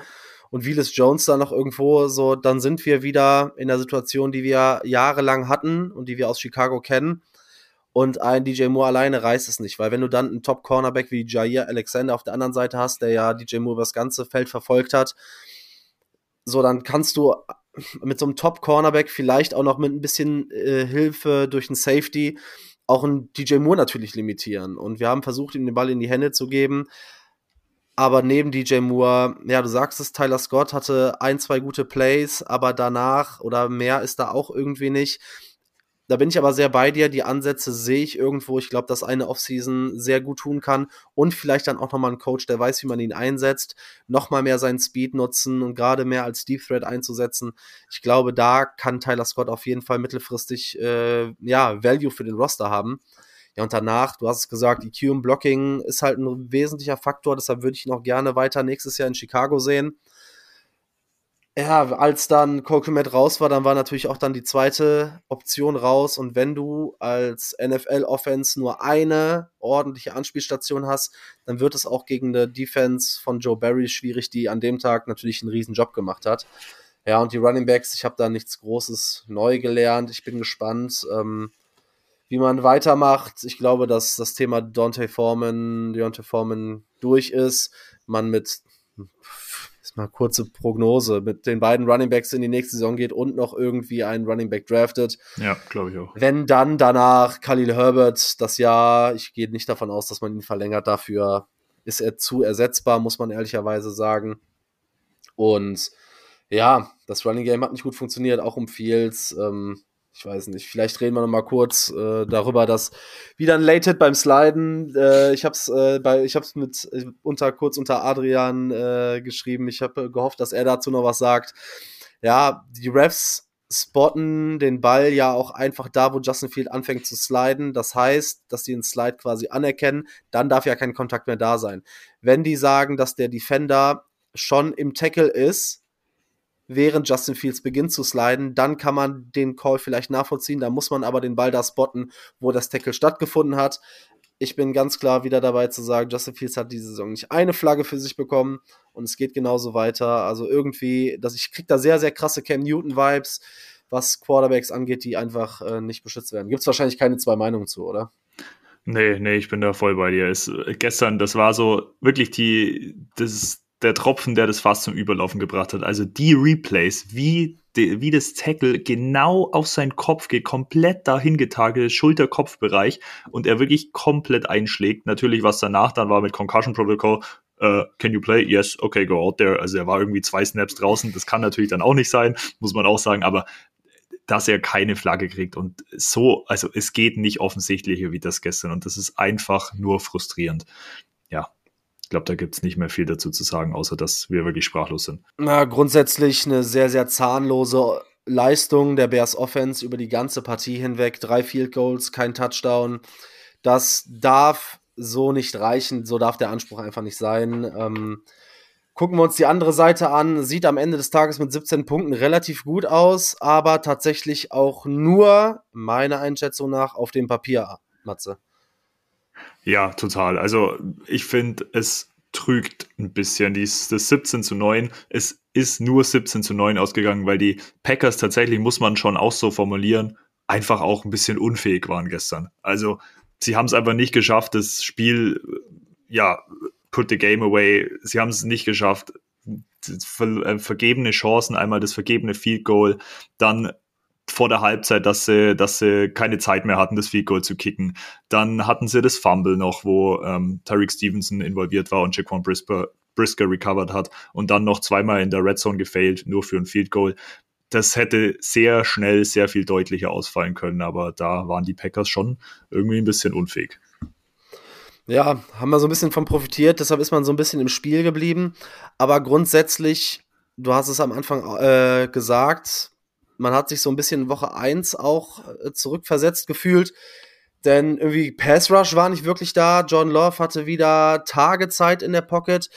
und Willis Jones da noch irgendwo so, dann sind wir wieder in der Situation, die wir jahrelang hatten und die wir aus Chicago kennen. Und ein DJ Moore alleine reißt es nicht, weil wenn du dann einen Top-Cornerback wie Jair Alexander auf der anderen Seite hast, der ja DJ Moore über das ganze Feld verfolgt hat, so dann kannst du mit so einem Top-Cornerback vielleicht auch noch mit ein bisschen äh, Hilfe durch einen Safety auch einen DJ Moore natürlich limitieren. Und wir haben versucht, ihm den Ball in die Hände zu geben. Aber neben DJ Moore, ja, du sagst es, Tyler Scott hatte ein, zwei gute Plays, aber danach oder mehr ist da auch irgendwie nicht. Da bin ich aber sehr bei dir. Die Ansätze sehe ich irgendwo. Ich glaube, dass eine Offseason sehr gut tun kann und vielleicht dann auch nochmal ein Coach, der weiß, wie man ihn einsetzt, nochmal mehr seinen Speed nutzen und gerade mehr als Deep Threat einzusetzen. Ich glaube, da kann Tyler Scott auf jeden Fall mittelfristig äh, ja Value für den Roster haben. Ja, und danach, du hast es gesagt, EQ im Blocking ist halt ein wesentlicher Faktor, deshalb würde ich ihn auch gerne weiter nächstes Jahr in Chicago sehen ja, als dann Colquimet raus war, dann war natürlich auch dann die zweite Option raus. Und wenn du als NFL-Offense nur eine ordentliche Anspielstation hast, dann wird es auch gegen eine Defense von Joe Barry schwierig, die an dem Tag natürlich einen riesen Job gemacht hat. Ja, und die Running Backs, ich habe da nichts Großes neu gelernt. Ich bin gespannt, ähm, wie man weitermacht. Ich glaube, dass das Thema Dante Foreman, Deontay Foreman durch ist. Man mit mal kurze Prognose, mit den beiden Running Backs in die nächste Saison geht und noch irgendwie einen Running Back draftet. Ja, glaube ich auch. Wenn dann danach Khalil Herbert das Jahr, ich gehe nicht davon aus, dass man ihn verlängert, dafür ist er zu ersetzbar, muss man ehrlicherweise sagen. Und ja, das Running Game hat nicht gut funktioniert, auch um Fields. Ähm, ich weiß nicht, vielleicht reden wir noch mal kurz äh, darüber, dass wieder ein Late Hit beim Sliden. Äh, ich habe es äh, bei, ich habe es mit äh, unter kurz unter Adrian äh, geschrieben. Ich habe gehofft, dass er dazu noch was sagt. Ja, die Refs spotten den Ball ja auch einfach da, wo Justin Field anfängt zu sliden. Das heißt, dass die den Slide quasi anerkennen. Dann darf ja kein Kontakt mehr da sein. Wenn die sagen, dass der Defender schon im Tackle ist, während Justin Fields beginnt zu sliden, dann kann man den Call vielleicht nachvollziehen. Da muss man aber den Ball da spotten, wo das Tackle stattgefunden hat. Ich bin ganz klar wieder dabei zu sagen, Justin Fields hat diese Saison nicht eine Flagge für sich bekommen und es geht genauso weiter. Also irgendwie, dass ich krieg da sehr, sehr krasse Cam Newton-Vibes, was Quarterbacks angeht, die einfach äh, nicht beschützt werden. Gibt es wahrscheinlich keine zwei Meinungen zu, oder? Nee, nee, ich bin da voll bei dir. Es, gestern, das war so wirklich die, das, der Tropfen, der das Fass zum Überlaufen gebracht hat. Also die Replays, wie, de, wie das Tackle genau auf seinen Kopf geht, komplett dahin getagelt, Schulter-Kopf-Bereich und er wirklich komplett einschlägt. Natürlich, was danach dann war mit Concussion Protocol, Uh, can you play? Yes, okay, go out there. Also er war irgendwie zwei Snaps draußen. Das kann natürlich dann auch nicht sein, muss man auch sagen. Aber dass er keine Flagge kriegt und so, also es geht nicht offensichtlicher wie das gestern und das ist einfach nur frustrierend. Ja, ich glaube, da gibt es nicht mehr viel dazu zu sagen, außer dass wir wirklich sprachlos sind. Na, grundsätzlich eine sehr, sehr zahnlose Leistung der Bears Offense über die ganze Partie hinweg. Drei Field Goals, kein Touchdown. Das darf so nicht reichen. So darf der Anspruch einfach nicht sein. Ähm, gucken wir uns die andere Seite an. Sieht am Ende des Tages mit 17 Punkten relativ gut aus, aber tatsächlich auch nur, meiner Einschätzung nach, auf dem Papier, Matze. Ja, total. Also ich finde, es trügt ein bisschen. Dies, das 17 zu 9, es ist nur 17 zu 9 ausgegangen, weil die Packers tatsächlich, muss man schon auch so formulieren, einfach auch ein bisschen unfähig waren gestern. Also sie haben es einfach nicht geschafft, das Spiel, ja, put the game away. Sie haben es nicht geschafft, ver äh, vergebene Chancen, einmal das vergebene Field Goal, dann vor der Halbzeit, dass sie, dass sie keine Zeit mehr hatten, das Field Goal zu kicken. Dann hatten sie das Fumble noch, wo ähm, Tariq Stevenson involviert war und Jaquan Brisker recovered hat und dann noch zweimal in der Red Zone gefailt, nur für ein Field Goal. Das hätte sehr schnell, sehr viel deutlicher ausfallen können, aber da waren die Packers schon irgendwie ein bisschen unfähig. Ja, haben wir so ein bisschen von profitiert, deshalb ist man so ein bisschen im Spiel geblieben. Aber grundsätzlich, du hast es am Anfang äh, gesagt, man hat sich so ein bisschen in Woche 1 auch äh, zurückversetzt gefühlt. Denn irgendwie Pass Rush war nicht wirklich da. John Love hatte wieder Tagezeit in der Pocket.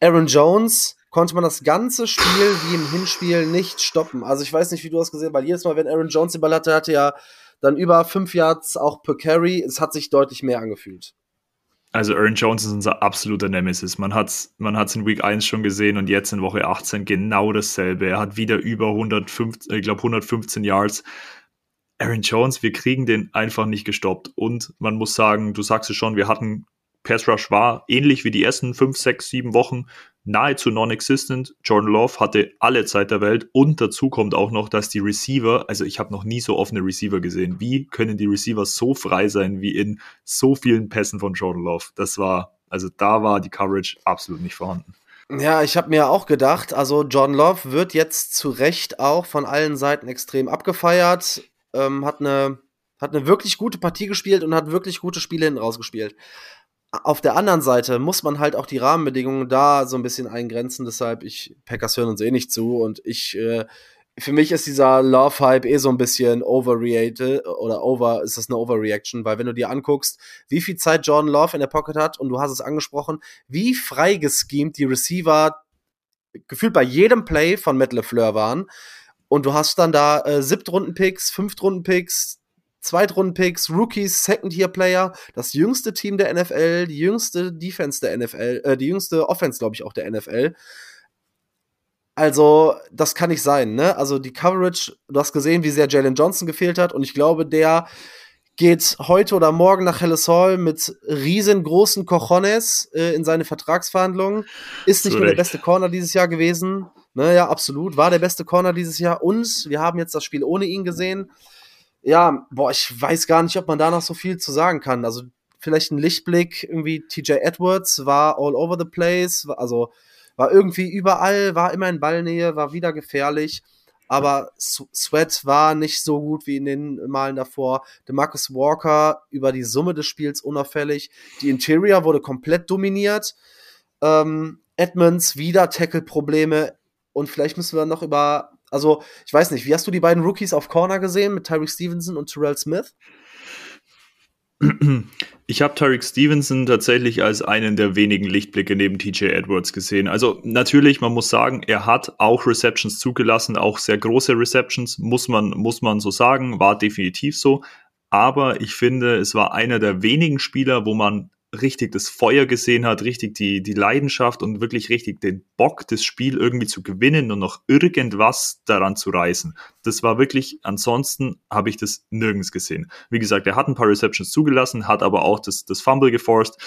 Aaron Jones konnte man das ganze Spiel wie im Hinspiel nicht stoppen. Also ich weiß nicht, wie du das gesehen hast, weil jedes Mal, wenn Aaron Jones den Ball hatte, hatte ja dann über fünf Yards auch per Carry. Es hat sich deutlich mehr angefühlt. Also Aaron Jones ist unser absoluter Nemesis. Man hat es man hat's in Week 1 schon gesehen und jetzt in Woche 18 genau dasselbe. Er hat wieder über 115, ich glaube 115 Yards. Aaron Jones, wir kriegen den einfach nicht gestoppt. Und man muss sagen, du sagst es schon, wir hatten Pass Rush war ähnlich wie die ersten 5, 6, 7 Wochen nahezu non-existent. Jordan Love hatte alle Zeit der Welt und dazu kommt auch noch, dass die Receiver, also ich habe noch nie so offene Receiver gesehen. Wie können die Receiver so frei sein wie in so vielen Pässen von Jordan Love? Das war, also da war die Coverage absolut nicht vorhanden. Ja, ich habe mir auch gedacht, also Jordan Love wird jetzt zu Recht auch von allen Seiten extrem abgefeiert, ähm, hat eine hat eine wirklich gute Partie gespielt und hat wirklich gute Spiele hinten rausgespielt auf der anderen Seite muss man halt auch die Rahmenbedingungen da so ein bisschen eingrenzen. Deshalb, ich, Packers hören uns eh nicht zu und ich, äh, für mich ist dieser Love-Hype eh so ein bisschen overreated oder over, ist das eine Overreaction, weil wenn du dir anguckst, wie viel Zeit Jordan Love in der Pocket hat und du hast es angesprochen, wie frei geschemt die Receiver gefühlt bei jedem Play von Matt LeFleur waren und du hast dann da äh, Siebtrunden-Picks, Fünftrunden-Picks, Zweitrunden-Picks, Rookies, Second-Year-Player, das jüngste Team der NFL, die jüngste Defense der NFL, äh, die jüngste Offense, glaube ich, auch der NFL. Also, das kann nicht sein, ne? Also, die Coverage, du hast gesehen, wie sehr Jalen Johnson gefehlt hat, und ich glaube, der geht heute oder morgen nach Helles Hall mit riesengroßen Cojones äh, in seine Vertragsverhandlungen. Ist nicht Zurecht. nur der beste Corner dieses Jahr gewesen. Ne, ja, absolut. War der beste Corner dieses Jahr. Und wir haben jetzt das Spiel ohne ihn gesehen ja, boah, ich weiß gar nicht, ob man da noch so viel zu sagen kann. Also vielleicht ein Lichtblick, irgendwie TJ Edwards war all over the place, also war irgendwie überall, war immer in Ballnähe, war wieder gefährlich. Aber Sweat war nicht so gut wie in den Malen davor. DeMarcus Walker über die Summe des Spiels unauffällig. Die Interior wurde komplett dominiert. Ähm, Edmonds wieder Tackle-Probleme. Und vielleicht müssen wir noch über also, ich weiß nicht, wie hast du die beiden Rookies auf Corner gesehen mit Tyreek Stevenson und Terrell Smith? Ich habe Tyreek Stevenson tatsächlich als einen der wenigen Lichtblicke neben TJ Edwards gesehen. Also natürlich, man muss sagen, er hat auch Receptions zugelassen, auch sehr große Receptions, muss man, muss man so sagen, war definitiv so. Aber ich finde, es war einer der wenigen Spieler, wo man richtig das Feuer gesehen hat, richtig die, die Leidenschaft und wirklich richtig den Bock, das Spiel irgendwie zu gewinnen und noch irgendwas daran zu reißen. Das war wirklich, ansonsten habe ich das nirgends gesehen. Wie gesagt, er hat ein paar Receptions zugelassen, hat aber auch das, das Fumble geforst.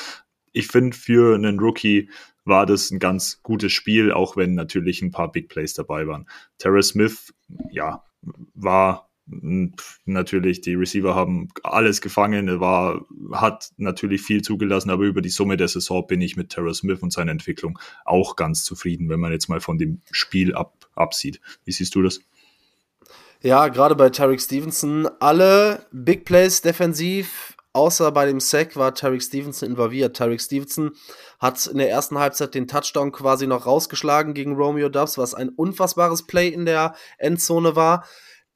Ich finde, für einen Rookie war das ein ganz gutes Spiel, auch wenn natürlich ein paar Big Plays dabei waren. Terra Smith, ja, war natürlich, die Receiver haben alles gefangen, war, hat natürlich viel zugelassen, aber über die Summe der Saison bin ich mit Terrell Smith und seiner Entwicklung auch ganz zufrieden, wenn man jetzt mal von dem Spiel ab, absieht. Wie siehst du das? Ja, gerade bei Tarek Stevenson, alle Big Plays defensiv, außer bei dem Sack war Tarek Stevenson involviert. Tarek Stevenson hat in der ersten Halbzeit den Touchdown quasi noch rausgeschlagen gegen Romeo Dubs, was ein unfassbares Play in der Endzone war.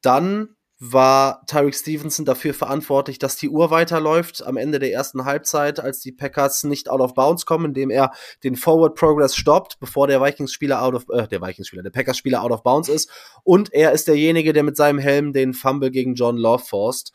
Dann war Tyreek Stevenson dafür verantwortlich, dass die Uhr weiterläuft am Ende der ersten Halbzeit, als die Packers nicht out of bounds kommen, indem er den Forward Progress stoppt, bevor der Vikings-Spieler out of, äh, der Vikings-Spieler, der Packers-Spieler out of bounds ist. Und er ist derjenige, der mit seinem Helm den Fumble gegen John Love forst.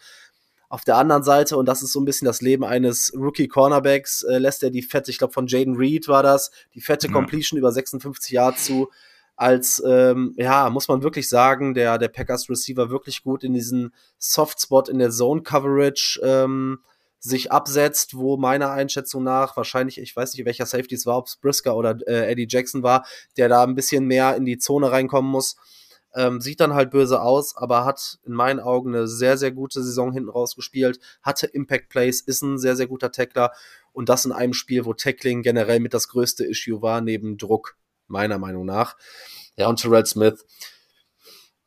Auf der anderen Seite, und das ist so ein bisschen das Leben eines Rookie-Cornerbacks, äh, lässt er die fette, ich glaube von Jaden Reed war das, die fette ja. Completion über 56 Yards zu als, ähm, ja, muss man wirklich sagen, der, der Packers Receiver wirklich gut in diesen Softspot in der Zone Coverage ähm, sich absetzt, wo meiner Einschätzung nach wahrscheinlich, ich weiß nicht, welcher Safety es war, ob es Brisker oder äh, Eddie Jackson war, der da ein bisschen mehr in die Zone reinkommen muss. Ähm, sieht dann halt böse aus, aber hat in meinen Augen eine sehr, sehr gute Saison hinten raus gespielt, hatte Impact Plays, ist ein sehr, sehr guter Tackler und das in einem Spiel, wo Tackling generell mit das größte Issue war, neben Druck meiner Meinung nach. Ja, und Terrell Smith.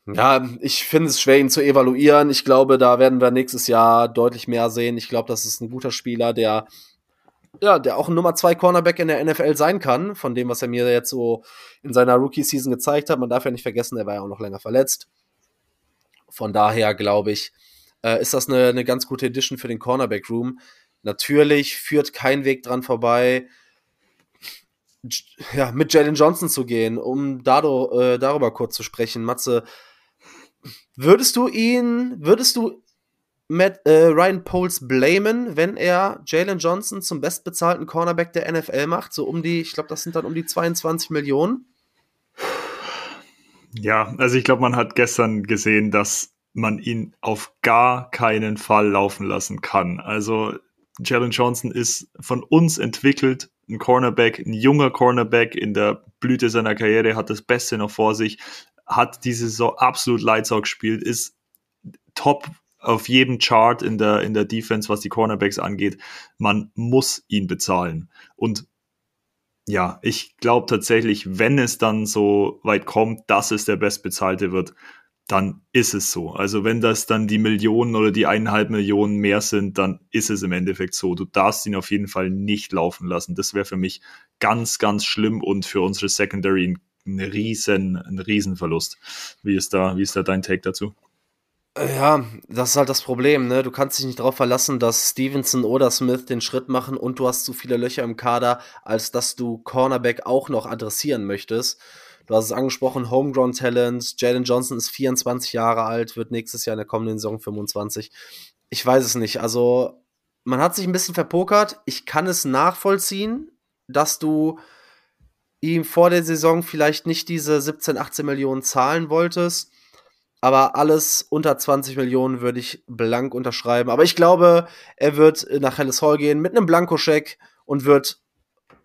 Ja, ich finde es schwer, ihn zu evaluieren. Ich glaube, da werden wir nächstes Jahr deutlich mehr sehen. Ich glaube, das ist ein guter Spieler, der ja, der auch ein Nummer 2 Cornerback in der NFL sein kann, von dem, was er mir jetzt so in seiner Rookie-Season gezeigt hat. Man darf ja nicht vergessen, er war ja auch noch länger verletzt. Von daher glaube ich, äh, ist das eine, eine ganz gute Edition für den Cornerback-Room. Natürlich führt kein Weg dran vorbei, ja, mit Jalen Johnson zu gehen, um dado, äh, darüber kurz zu sprechen. Matze, würdest du ihn, würdest du Matt, äh, Ryan Poles blamen, wenn er Jalen Johnson zum bestbezahlten Cornerback der NFL macht? So um die, ich glaube, das sind dann um die 22 Millionen. Ja, also ich glaube, man hat gestern gesehen, dass man ihn auf gar keinen Fall laufen lassen kann. Also Jalen Johnson ist von uns entwickelt, ein Cornerback, ein junger Cornerback in der Blüte seiner Karriere, hat das Beste noch vor sich, hat diese Saison absolut Lights gespielt, ist top auf jedem Chart in der, in der Defense, was die Cornerbacks angeht. Man muss ihn bezahlen. Und ja, ich glaube tatsächlich, wenn es dann so weit kommt, dass es der Bestbezahlte wird, dann ist es so. Also wenn das dann die Millionen oder die eineinhalb Millionen mehr sind, dann ist es im Endeffekt so. Du darfst ihn auf jeden Fall nicht laufen lassen. Das wäre für mich ganz, ganz schlimm und für unsere Secondary ein, ein riesen, ein Riesenverlust. Wie ist da, wie ist da dein Take dazu? Ja, das ist halt das Problem, ne? Du kannst dich nicht darauf verlassen, dass Stevenson oder Smith den Schritt machen und du hast zu viele Löcher im Kader, als dass du Cornerback auch noch adressieren möchtest. Du hast es angesprochen, Homegrown Talent. Jalen Johnson ist 24 Jahre alt, wird nächstes Jahr in der kommenden Saison 25. Ich weiß es nicht. Also, man hat sich ein bisschen verpokert. Ich kann es nachvollziehen, dass du ihm vor der Saison vielleicht nicht diese 17, 18 Millionen zahlen wolltest aber alles unter 20 Millionen würde ich blank unterschreiben. Aber ich glaube, er wird nach Helles Hall gehen mit einem Blankoscheck und wird,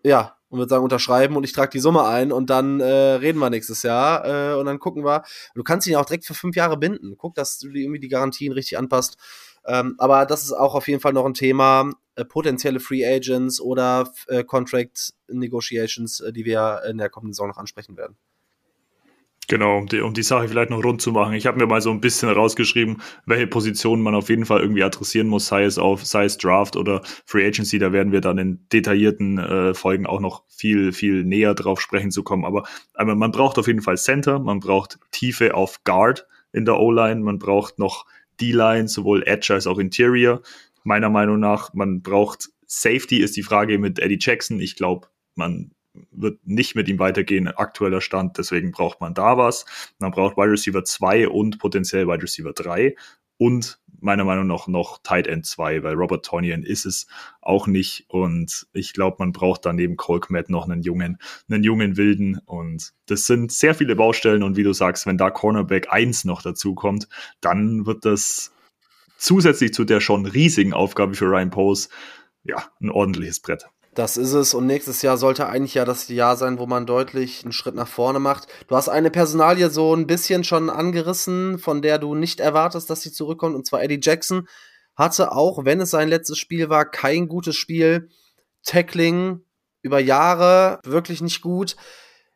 ja, und wird sagen, unterschreiben und ich trage die Summe ein und dann äh, reden wir nächstes Jahr äh, und dann gucken wir. Du kannst ihn ja auch direkt für fünf Jahre binden. Guck, dass du irgendwie die Garantien richtig anpasst. Ähm, aber das ist auch auf jeden Fall noch ein Thema. Äh, potenzielle Free Agents oder äh, Contract Negotiations, äh, die wir in der kommenden Saison noch ansprechen werden. Genau, um die, um die Sache vielleicht noch rund zu machen. Ich habe mir mal so ein bisschen rausgeschrieben, welche Positionen man auf jeden Fall irgendwie adressieren muss, sei es auf, sei es Draft oder Free Agency. Da werden wir dann in detaillierten äh, Folgen auch noch viel, viel näher drauf sprechen zu kommen. Aber, aber man braucht auf jeden Fall Center, man braucht Tiefe auf Guard in der O-Line, man braucht noch D-Line, sowohl Edge als auch Interior. Meiner Meinung nach, man braucht Safety, ist die Frage mit Eddie Jackson. Ich glaube, man wird nicht mit ihm weitergehen, aktueller Stand, deswegen braucht man da was. Man braucht Wide Receiver 2 und potenziell Wide Receiver 3 und meiner Meinung nach noch Tight End 2, weil Robert Tonyan ist es auch nicht und ich glaube, man braucht dann neben Colkmet noch einen jungen, einen jungen Wilden und das sind sehr viele Baustellen und wie du sagst, wenn da Cornerback 1 noch dazu kommt, dann wird das zusätzlich zu der schon riesigen Aufgabe für Ryan Pose ja, ein ordentliches Brett. Das ist es. Und nächstes Jahr sollte eigentlich ja das Jahr sein, wo man deutlich einen Schritt nach vorne macht. Du hast eine Personalie so ein bisschen schon angerissen, von der du nicht erwartest, dass sie zurückkommt. Und zwar Eddie Jackson hatte auch, wenn es sein letztes Spiel war, kein gutes Spiel. Tackling über Jahre wirklich nicht gut.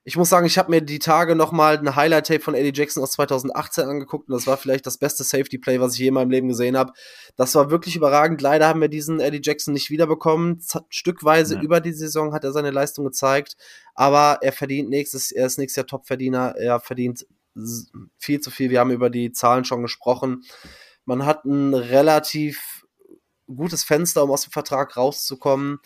Ich muss sagen, ich habe mir die Tage noch mal ein Highlight-Tape von Eddie Jackson aus 2018 angeguckt und das war vielleicht das beste Safety-Play, was ich je in meinem Leben gesehen habe. Das war wirklich überragend. Leider haben wir diesen Eddie Jackson nicht wiederbekommen. Stückweise ja. über die Saison hat er seine Leistung gezeigt, aber er verdient nächstes, er ist nächstes Jahr Topverdiener. Er verdient viel zu viel. Wir haben über die Zahlen schon gesprochen. Man hat ein relativ gutes Fenster, um aus dem Vertrag rauszukommen.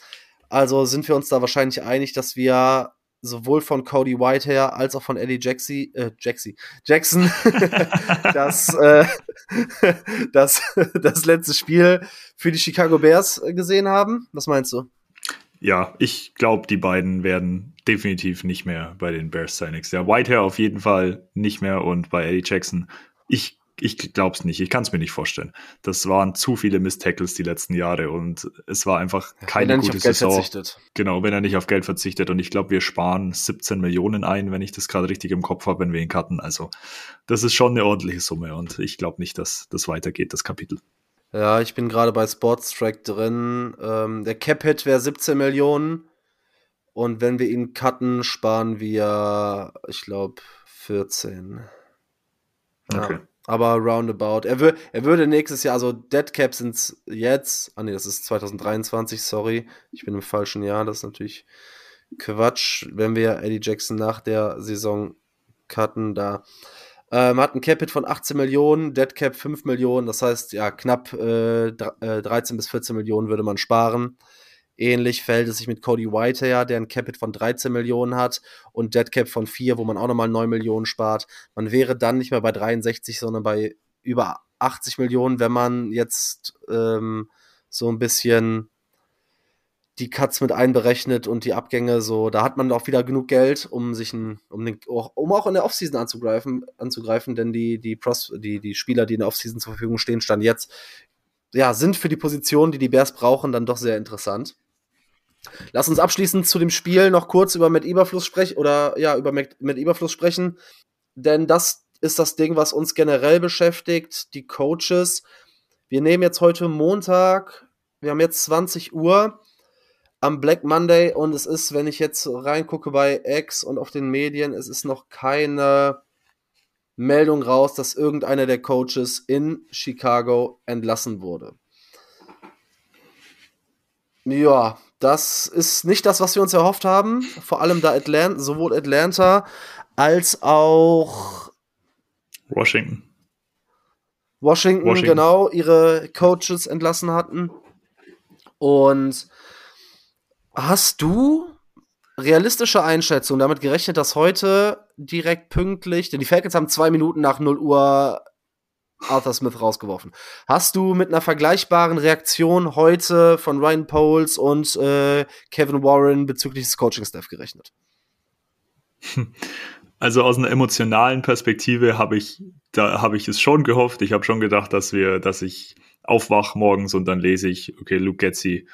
Also sind wir uns da wahrscheinlich einig, dass wir sowohl von Cody White her als auch von Eddie Jaxi, äh, Jaxi, Jackson das, äh, das, das letzte Spiel für die Chicago Bears gesehen haben. Was meinst du? Ja, ich glaube, die beiden werden definitiv nicht mehr bei den Bears sein nächstes Jahr. Whitehair auf jeden Fall nicht mehr und bei Eddie Jackson. Ich ich glaube es nicht. Ich kann es mir nicht vorstellen. Das waren zu viele Miss-Tackles die letzten Jahre und es war einfach keine wenn er gute Saison. Verzichtet. Genau, wenn er nicht auf Geld verzichtet. Und ich glaube, wir sparen 17 Millionen ein, wenn ich das gerade richtig im Kopf habe, wenn wir ihn cutten. Also das ist schon eine ordentliche Summe und ich glaube nicht, dass das weitergeht, das Kapitel. Ja, ich bin gerade bei Sports Track drin. Ähm, der Cap-Hit wäre 17 Millionen. Und wenn wir ihn cutten, sparen wir, ich glaube, 14. Ja. Aber roundabout. Er, wür er würde nächstes Jahr, also Dead Cap sind jetzt, ah nee, das ist 2023, sorry, ich bin im falschen Jahr, das ist natürlich Quatsch, wenn wir Eddie Jackson nach der Saison cutten, da. Ähm, hat ein Capit von 18 Millionen, Dead Cap 5 Millionen, das heißt, ja, knapp äh, 13 äh, bis 14 Millionen würde man sparen. Ähnlich verhält es sich mit Cody White her, der ein Capit von 13 Millionen hat und Dead Cap von 4, wo man auch nochmal 9 Millionen spart. Man wäre dann nicht mehr bei 63, sondern bei über 80 Millionen, wenn man jetzt ähm, so ein bisschen die Cuts mit einberechnet und die Abgänge so, da hat man auch wieder genug Geld, um sich ein, um, den, um auch in der Offseason anzugreifen, anzugreifen, denn die, die, Pros, die, die Spieler, die in der Offseason zur Verfügung stehen, stand jetzt, ja, sind für die Position, die die Bears brauchen, dann doch sehr interessant. Lass uns abschließend zu dem Spiel noch kurz über Matt Eberfluss sprechen oder ja, über Matt Eberfluss sprechen, denn das ist das Ding, was uns generell beschäftigt, die Coaches. Wir nehmen jetzt heute Montag, wir haben jetzt 20 Uhr am Black Monday und es ist, wenn ich jetzt reingucke bei X und auf den Medien, es ist noch keine Meldung raus, dass irgendeiner der Coaches in Chicago entlassen wurde. Ja, das ist nicht das, was wir uns erhofft haben. Vor allem da Atlanta, sowohl Atlanta als auch Washington. Washington, Washington, genau, ihre Coaches entlassen hatten. Und hast du realistische Einschätzung damit gerechnet, dass heute direkt pünktlich, denn die Falcons haben zwei Minuten nach 0 Uhr Arthur Smith rausgeworfen. Hast du mit einer vergleichbaren Reaktion heute von Ryan Poles und äh, Kevin Warren bezüglich des Coaching-Staff gerechnet? Also aus einer emotionalen Perspektive habe ich, da habe ich es schon gehofft. Ich habe schon gedacht, dass wir, dass ich aufwach morgens und dann lese ich, okay, Luke Getzi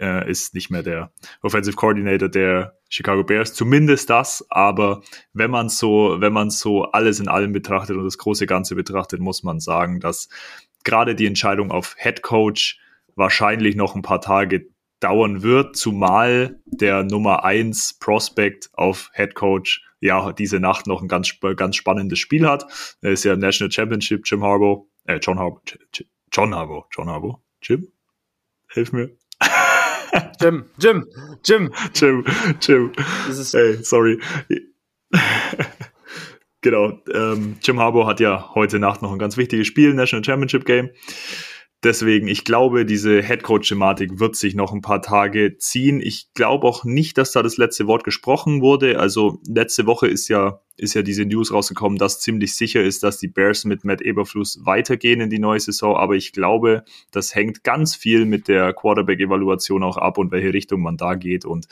äh, ist nicht mehr der Offensive Coordinator der Chicago Bears. Zumindest das, aber wenn man so, wenn man so alles in allem betrachtet und das große Ganze betrachtet, muss man sagen, dass gerade die Entscheidung auf Head Coach wahrscheinlich noch ein paar Tage dauern wird, zumal der Nummer eins Prospect auf Head Coach ja diese Nacht noch ein ganz, ganz spannendes Spiel hat. Er ist ja im National Championship, Jim Harbaugh, äh, John Harbaugh, John Harbaugh, John Harbaugh, Jim, hilf mir. Jim, Jim, Jim. Jim, Jim. Hey, sorry. genau. Ähm, Jim Harbour hat ja heute Nacht noch ein ganz wichtiges Spiel, National Championship Game. Deswegen, ich glaube, diese Headcoach-Thematik wird sich noch ein paar Tage ziehen. Ich glaube auch nicht, dass da das letzte Wort gesprochen wurde. Also letzte Woche ist ja, ist ja diese News rausgekommen, dass ziemlich sicher ist, dass die Bears mit Matt Eberfluss weitergehen in die neue Saison. Aber ich glaube, das hängt ganz viel mit der Quarterback-Evaluation auch ab und welche Richtung man da geht. Und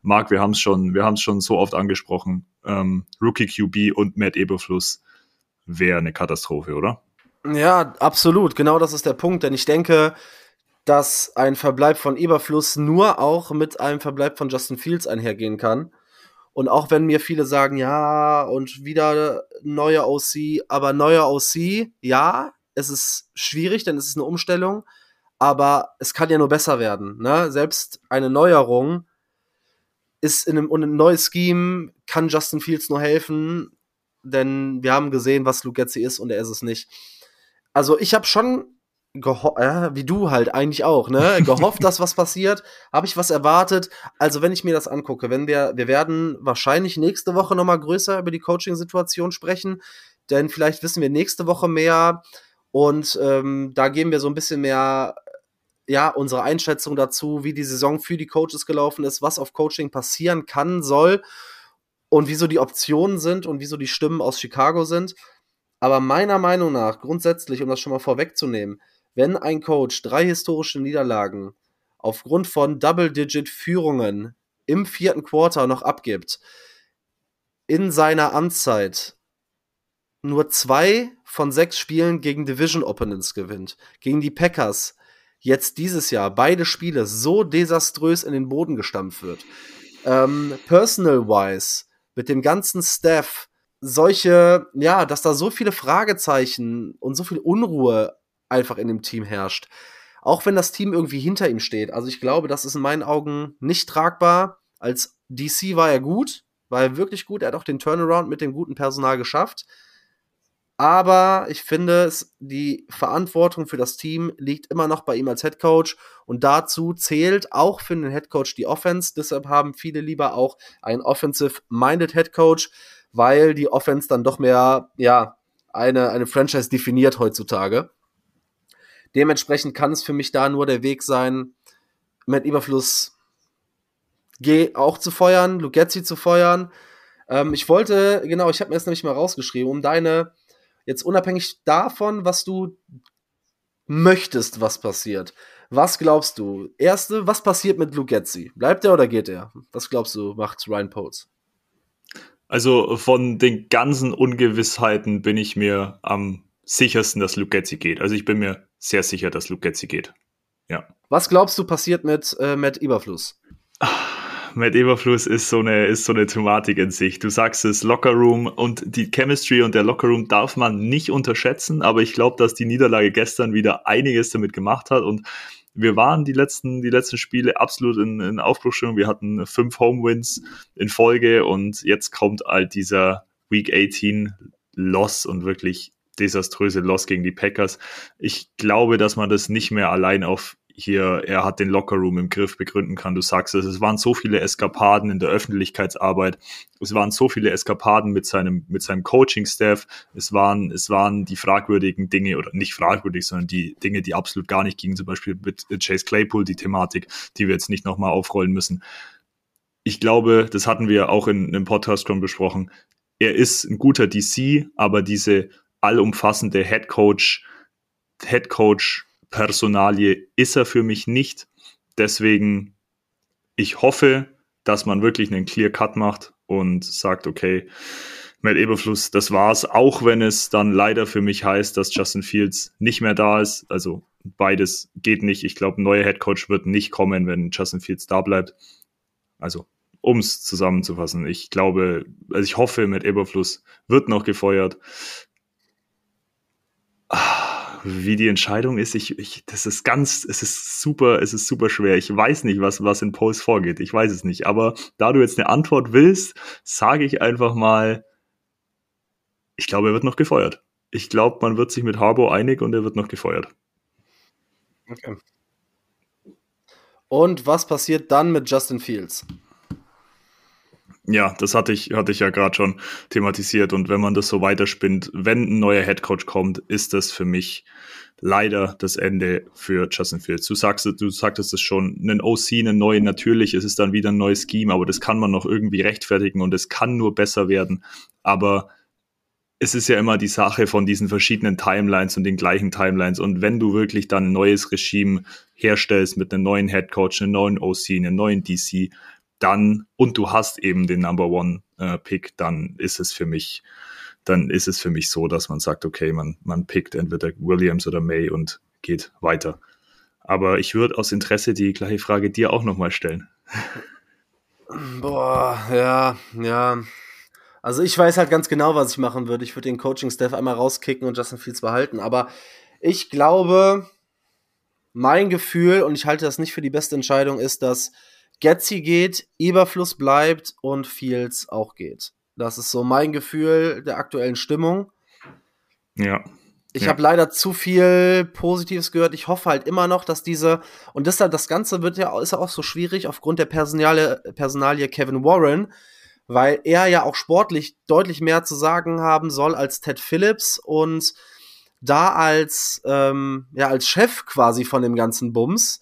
Marc, wir haben es schon, wir haben es schon so oft angesprochen. Ähm, Rookie QB und Matt Eberfluss wäre eine Katastrophe, oder? Ja, absolut. Genau das ist der Punkt. Denn ich denke, dass ein Verbleib von Eberfluss nur auch mit einem Verbleib von Justin Fields einhergehen kann. Und auch wenn mir viele sagen, ja, und wieder neuer OC, aber neuer OC, ja, es ist schwierig, denn es ist eine Umstellung, aber es kann ja nur besser werden. Ne? Selbst eine Neuerung ist in einem, und ein neues Scheme kann Justin Fields nur helfen, denn wir haben gesehen, was Luke Getzi ist und er ist es nicht also ich habe schon gehofft, ja, wie du halt eigentlich auch, ne? Gehofft, dass was passiert. Habe ich was erwartet? Also, wenn ich mir das angucke, wenn wir, wir werden wahrscheinlich nächste Woche nochmal größer über die Coaching-Situation sprechen, denn vielleicht wissen wir nächste Woche mehr und ähm, da geben wir so ein bisschen mehr, ja, unsere Einschätzung dazu, wie die Saison für die Coaches gelaufen ist, was auf Coaching passieren kann, soll und wieso die Optionen sind und wieso die Stimmen aus Chicago sind. Aber meiner Meinung nach, grundsätzlich, um das schon mal vorwegzunehmen, wenn ein Coach drei historische Niederlagen aufgrund von Double-Digit-Führungen im vierten Quarter noch abgibt, in seiner Amtszeit nur zwei von sechs Spielen gegen Division Opponents gewinnt, gegen die Packers jetzt dieses Jahr beide Spiele so desaströs in den Boden gestampft wird, ähm, personal-wise, mit dem ganzen Staff, solche, ja, dass da so viele Fragezeichen und so viel Unruhe einfach in dem Team herrscht. Auch wenn das Team irgendwie hinter ihm steht. Also ich glaube, das ist in meinen Augen nicht tragbar. Als DC war er gut, war er wirklich gut. Er hat auch den Turnaround mit dem guten Personal geschafft. Aber ich finde, die Verantwortung für das Team liegt immer noch bei ihm als Head Coach. Und dazu zählt auch für den Head Coach die Offense. Deshalb haben viele lieber auch einen offensive-minded Head Coach weil die Offense dann doch mehr, ja, eine, eine Franchise definiert heutzutage. Dementsprechend kann es für mich da nur der Weg sein, mit Überfluss G auch zu feuern, Lugetzi zu feuern. Ähm, ich wollte, genau, ich habe mir das nämlich mal rausgeschrieben, um deine, jetzt unabhängig davon, was du möchtest, was passiert. Was glaubst du? Erste, was passiert mit Lugetzi? Bleibt er oder geht er? Was glaubst du, macht Ryan Poles? Also von den ganzen Ungewissheiten bin ich mir am sichersten, dass Lugetzi geht. Also ich bin mir sehr sicher, dass Lugetzi geht. Ja. Was glaubst du passiert mit äh, Matt Eberfluss? Matt Eberfluss ist so eine, ist so eine Thematik in sich. Du sagst es, Lockerroom und die Chemistry und der Lockerroom darf man nicht unterschätzen, aber ich glaube, dass die Niederlage gestern wieder einiges damit gemacht hat und wir waren die letzten, die letzten Spiele absolut in, in Aufbruchstimmung. Wir hatten fünf Home-Wins in Folge und jetzt kommt halt dieser Week 18 Loss und wirklich desaströse Loss gegen die Packers. Ich glaube, dass man das nicht mehr allein auf hier, er hat den Lockerroom im Griff begründen kann. Du sagst es, es waren so viele Eskapaden in der Öffentlichkeitsarbeit. Es waren so viele Eskapaden mit seinem, mit seinem Coaching-Staff. Es waren, es waren die fragwürdigen Dinge oder nicht fragwürdig, sondern die Dinge, die absolut gar nicht gingen. Zum Beispiel mit Chase Claypool, die Thematik, die wir jetzt nicht nochmal aufrollen müssen. Ich glaube, das hatten wir auch in einem Podcast schon besprochen. Er ist ein guter DC, aber diese allumfassende Head Coach, Head Coach Personalie ist er für mich nicht. Deswegen, ich hoffe, dass man wirklich einen Clear Cut macht und sagt, okay, Matt Eberfluss, das war's, auch wenn es dann leider für mich heißt, dass Justin Fields nicht mehr da ist. Also beides geht nicht. Ich glaube, ein neuer Headcoach wird nicht kommen, wenn Justin Fields da bleibt. Also, um es zusammenzufassen, ich glaube, also ich hoffe, Matt Eberfluss wird noch gefeuert. Wie die Entscheidung ist, ich, ich, das ist ganz, es ist super, es ist super schwer. Ich weiß nicht, was, was in Post vorgeht. Ich weiß es nicht. Aber da du jetzt eine Antwort willst, sage ich einfach mal, ich glaube, er wird noch gefeuert. Ich glaube, man wird sich mit Harbour einig und er wird noch gefeuert. Okay. Und was passiert dann mit Justin Fields? Ja, das hatte ich, hatte ich ja gerade schon thematisiert. Und wenn man das so weiterspinnt, wenn ein neuer Headcoach kommt, ist das für mich leider das Ende für Justin Fields. Du sagst, du sagtest es schon, einen OC, einen neuen, natürlich, es ist dann wieder ein neues Scheme, aber das kann man noch irgendwie rechtfertigen und es kann nur besser werden. Aber es ist ja immer die Sache von diesen verschiedenen Timelines und den gleichen Timelines. Und wenn du wirklich dann ein neues Regime herstellst mit einem neuen Headcoach, einem neuen OC, einem neuen DC, dann und du hast eben den Number One äh, Pick, dann ist es für mich, dann ist es für mich so, dass man sagt, okay, man, man pickt entweder Williams oder May und geht weiter. Aber ich würde aus Interesse die gleiche Frage dir auch nochmal stellen. Boah, ja, ja. Also ich weiß halt ganz genau, was ich machen würde. Ich würde den Coaching-Staff einmal rauskicken und Justin Fields behalten. Aber ich glaube, mein Gefühl, und ich halte das nicht für die beste Entscheidung, ist, dass Getzi geht, Eberfluss bleibt und Fields auch geht. Das ist so mein Gefühl der aktuellen Stimmung. Ja. Ich ja. habe leider zu viel Positives gehört. Ich hoffe halt immer noch, dass diese und deshalb das Ganze wird ja ist ja auch so schwierig aufgrund der Personalie, Personalie Kevin Warren, weil er ja auch sportlich deutlich mehr zu sagen haben soll als Ted Phillips und da als ähm, ja als Chef quasi von dem ganzen Bums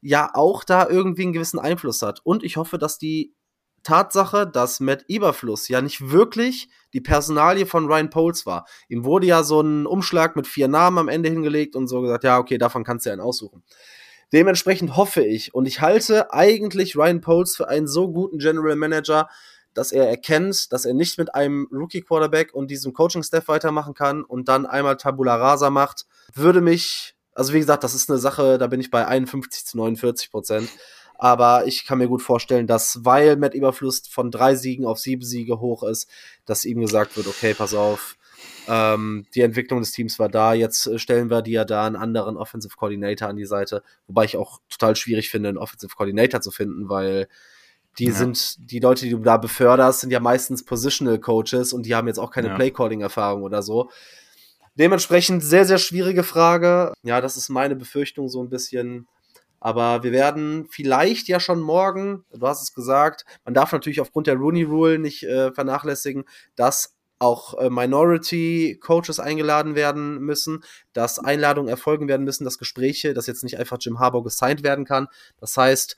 ja auch da irgendwie einen gewissen Einfluss hat. Und ich hoffe, dass die Tatsache, dass Matt Eberfluss ja nicht wirklich die Personalie von Ryan Poles war. Ihm wurde ja so ein Umschlag mit vier Namen am Ende hingelegt und so gesagt, ja, okay, davon kannst du einen aussuchen. Dementsprechend hoffe ich und ich halte eigentlich Ryan Poles für einen so guten General Manager, dass er erkennt, dass er nicht mit einem Rookie Quarterback und diesem Coaching Staff weitermachen kann und dann einmal Tabula Rasa macht, würde mich also wie gesagt, das ist eine Sache, da bin ich bei 51 zu 49 Prozent. Aber ich kann mir gut vorstellen, dass, weil Matt Überfluss von drei Siegen auf sieben Siege hoch ist, dass ihm gesagt wird, okay, pass auf, ähm, die Entwicklung des Teams war da, jetzt stellen wir dir da einen anderen Offensive Coordinator an die Seite. Wobei ich auch total schwierig finde, einen Offensive Coordinator zu finden, weil die ja. sind, die Leute, die du da beförderst, sind ja meistens Positional Coaches und die haben jetzt auch keine ja. Play-Calling-Erfahrung oder so. Dementsprechend sehr, sehr schwierige Frage. Ja, das ist meine Befürchtung so ein bisschen. Aber wir werden vielleicht ja schon morgen, du hast es gesagt, man darf natürlich aufgrund der Rooney Rule nicht äh, vernachlässigen, dass auch äh, Minority Coaches eingeladen werden müssen, dass Einladungen erfolgen werden müssen, dass Gespräche, dass jetzt nicht einfach Jim Harbour gesigned werden kann. Das heißt,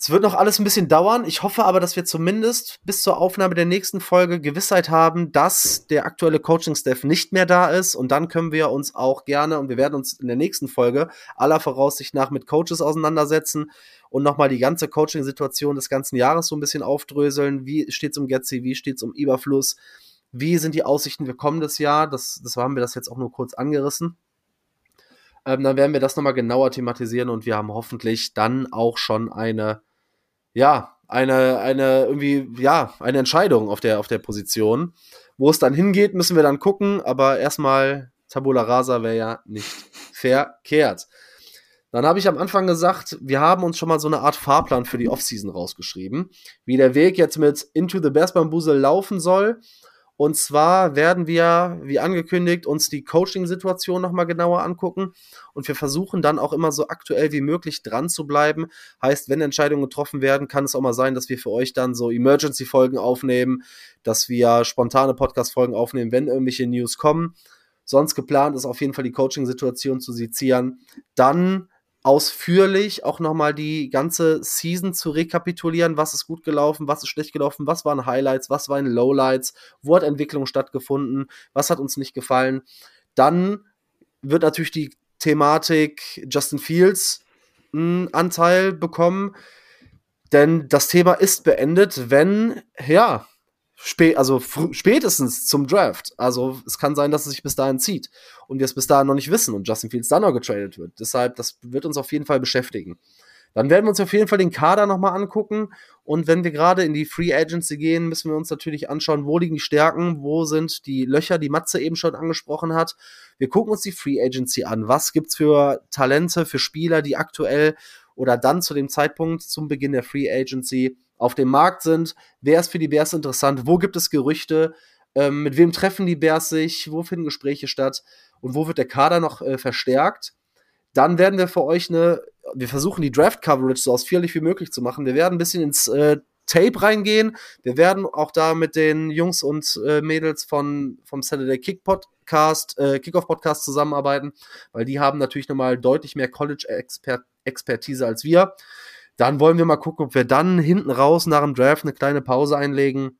Es wird noch alles ein bisschen dauern. Ich hoffe aber, dass wir zumindest bis zur Aufnahme der nächsten Folge Gewissheit haben, dass der aktuelle Coaching-Staff nicht mehr da ist. Und dann können wir uns auch gerne, und wir werden uns in der nächsten Folge aller Voraussicht nach mit Coaches auseinandersetzen und nochmal die ganze Coaching-Situation des ganzen Jahres so ein bisschen aufdröseln. Wie steht es um Getzi? Wie steht es um Überfluss? Wie sind die Aussichten für kommendes Jahr? Das, das haben wir das jetzt auch nur kurz angerissen. Ähm, dann werden wir das nochmal genauer thematisieren und wir haben hoffentlich dann auch schon eine ja, eine, eine, irgendwie, ja, eine Entscheidung auf der, auf der Position. Wo es dann hingeht, müssen wir dann gucken, aber erstmal Tabula Rasa wäre ja nicht verkehrt. Dann habe ich am Anfang gesagt, wir haben uns schon mal so eine Art Fahrplan für die Offseason rausgeschrieben, wie der Weg jetzt mit Into the Bears Bambusel laufen soll und zwar werden wir, wie angekündigt, uns die Coaching-Situation nochmal genauer angucken. Und wir versuchen dann auch immer so aktuell wie möglich dran zu bleiben. Heißt, wenn Entscheidungen getroffen werden, kann es auch mal sein, dass wir für euch dann so Emergency-Folgen aufnehmen, dass wir spontane Podcast-Folgen aufnehmen, wenn irgendwelche News kommen. Sonst geplant ist auf jeden Fall die Coaching-Situation zu sezieren. Dann ausführlich auch nochmal die ganze Season zu rekapitulieren, was ist gut gelaufen, was ist schlecht gelaufen, was waren Highlights, was waren Lowlights, wo hat Entwicklung stattgefunden, was hat uns nicht gefallen. Dann wird natürlich die Thematik Justin Fields einen Anteil bekommen, denn das Thema ist beendet, wenn, ja, spä also spätestens zum Draft. Also es kann sein, dass es sich bis dahin zieht und wir es bis dahin noch nicht wissen und Justin Fields dann noch getradet wird. Deshalb, das wird uns auf jeden Fall beschäftigen. Dann werden wir uns auf jeden Fall den Kader nochmal angucken. Und wenn wir gerade in die Free Agency gehen, müssen wir uns natürlich anschauen, wo liegen die Stärken, wo sind die Löcher, die Matze eben schon angesprochen hat. Wir gucken uns die Free Agency an. Was gibt's für Talente, für Spieler, die aktuell oder dann zu dem Zeitpunkt zum Beginn der Free Agency auf dem Markt sind. Wer ist für die Bears interessant? Wo gibt es Gerüchte? Ähm, mit wem treffen die Bears sich? Wo finden Gespräche statt? Und wo wird der Kader noch äh, verstärkt? Dann werden wir für euch eine, wir versuchen die Draft-Coverage so ausführlich wie möglich zu machen. Wir werden ein bisschen ins äh, Tape reingehen. Wir werden auch da mit den Jungs und äh, Mädels von, vom Saturday Kick Podcast, äh, Kickoff Podcast zusammenarbeiten, weil die haben natürlich nochmal deutlich mehr College-Expertise als wir. Dann wollen wir mal gucken, ob wir dann hinten raus nach dem Draft eine kleine Pause einlegen,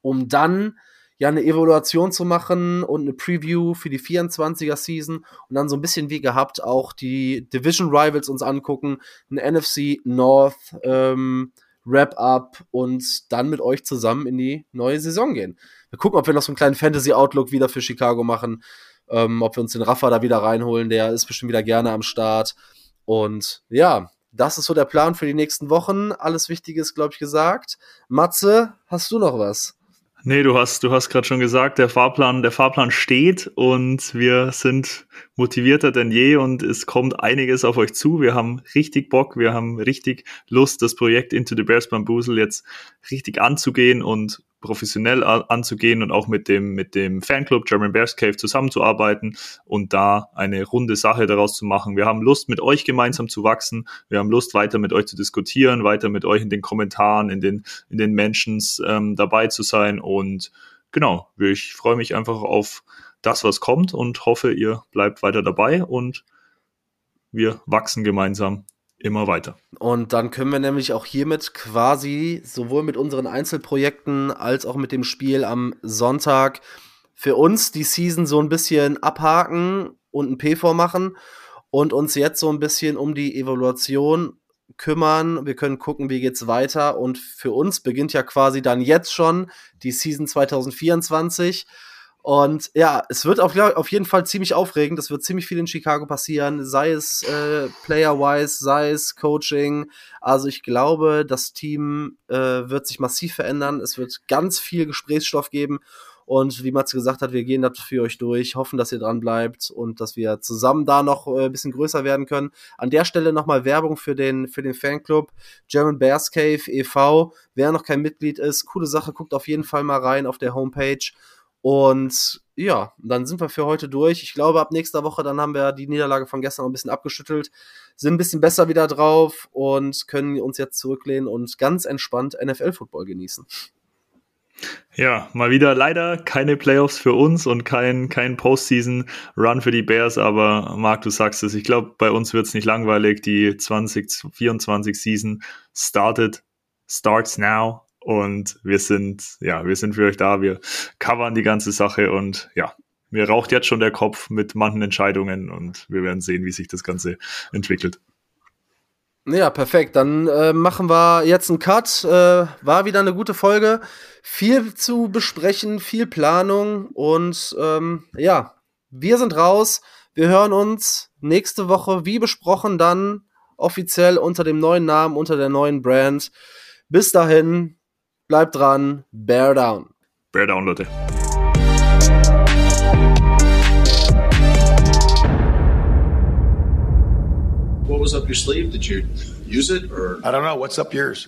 um dann ja eine Evaluation zu machen und eine Preview für die 24er Season und dann so ein bisschen wie gehabt auch die Division Rivals uns angucken, ein NFC North ähm, Wrap-up und dann mit euch zusammen in die neue Saison gehen. Wir gucken, ob wir noch so einen kleinen Fantasy-Outlook wieder für Chicago machen, ähm, ob wir uns den Rafa da wieder reinholen, der ist bestimmt wieder gerne am Start. Und ja, das ist so der Plan für die nächsten Wochen. Alles Wichtige ist, glaube ich, gesagt. Matze, hast du noch was? Nee, du hast, du hast gerade schon gesagt, der Fahrplan, der Fahrplan steht und wir sind motivierter denn je und es kommt einiges auf euch zu. Wir haben richtig Bock, wir haben richtig Lust, das Projekt Into the Bears Bamboozle jetzt richtig anzugehen und professionell anzugehen und auch mit dem, mit dem Fanclub German Bears Cave zusammenzuarbeiten und da eine runde Sache daraus zu machen. Wir haben Lust, mit euch gemeinsam zu wachsen. Wir haben Lust, weiter mit euch zu diskutieren, weiter mit euch in den Kommentaren, in den, in den Mentions ähm, dabei zu sein. Und genau, ich freue mich einfach auf das, was kommt und hoffe, ihr bleibt weiter dabei und wir wachsen gemeinsam immer weiter. Und dann können wir nämlich auch hiermit quasi sowohl mit unseren Einzelprojekten als auch mit dem Spiel am Sonntag für uns die Season so ein bisschen abhaken und ein P vormachen und uns jetzt so ein bisschen um die Evaluation kümmern. Wir können gucken, wie geht's weiter. Und für uns beginnt ja quasi dann jetzt schon die Season 2024. Und ja, es wird auf, auf jeden Fall ziemlich aufregend. Es wird ziemlich viel in Chicago passieren, sei es äh, player-wise, sei es Coaching. Also ich glaube, das Team äh, wird sich massiv verändern. Es wird ganz viel Gesprächsstoff geben. Und wie Matze gesagt hat, wir gehen das für euch durch, hoffen, dass ihr dran bleibt und dass wir zusammen da noch äh, ein bisschen größer werden können. An der Stelle nochmal Werbung für den, für den Fanclub German Bears Cave e.V. Wer noch kein Mitglied ist, coole Sache, guckt auf jeden Fall mal rein auf der Homepage. Und ja, dann sind wir für heute durch. Ich glaube, ab nächster Woche, dann haben wir die Niederlage von gestern ein bisschen abgeschüttelt, sind ein bisschen besser wieder drauf und können uns jetzt zurücklehnen und ganz entspannt NFL-Football genießen. Ja, mal wieder leider keine Playoffs für uns und kein, kein Postseason-Run für die Bears, aber Marc, du sagst es, ich glaube, bei uns wird es nicht langweilig. Die 2024 Season startet, starts now und wir sind, ja, wir sind für euch da, wir covern die ganze Sache und ja, mir raucht jetzt schon der Kopf mit manchen Entscheidungen und wir werden sehen, wie sich das Ganze entwickelt. Ja, perfekt. Dann äh, machen wir jetzt einen Cut. Äh, war wieder eine gute Folge. Viel zu besprechen, viel Planung und ähm, ja, wir sind raus. Wir hören uns nächste Woche, wie besprochen, dann offiziell unter dem neuen Namen, unter der neuen Brand. Bis dahin, bleibt dran, bear down. Bear down, Leute. What was up your sleeve? Did you use it or? I don't know. What's up yours?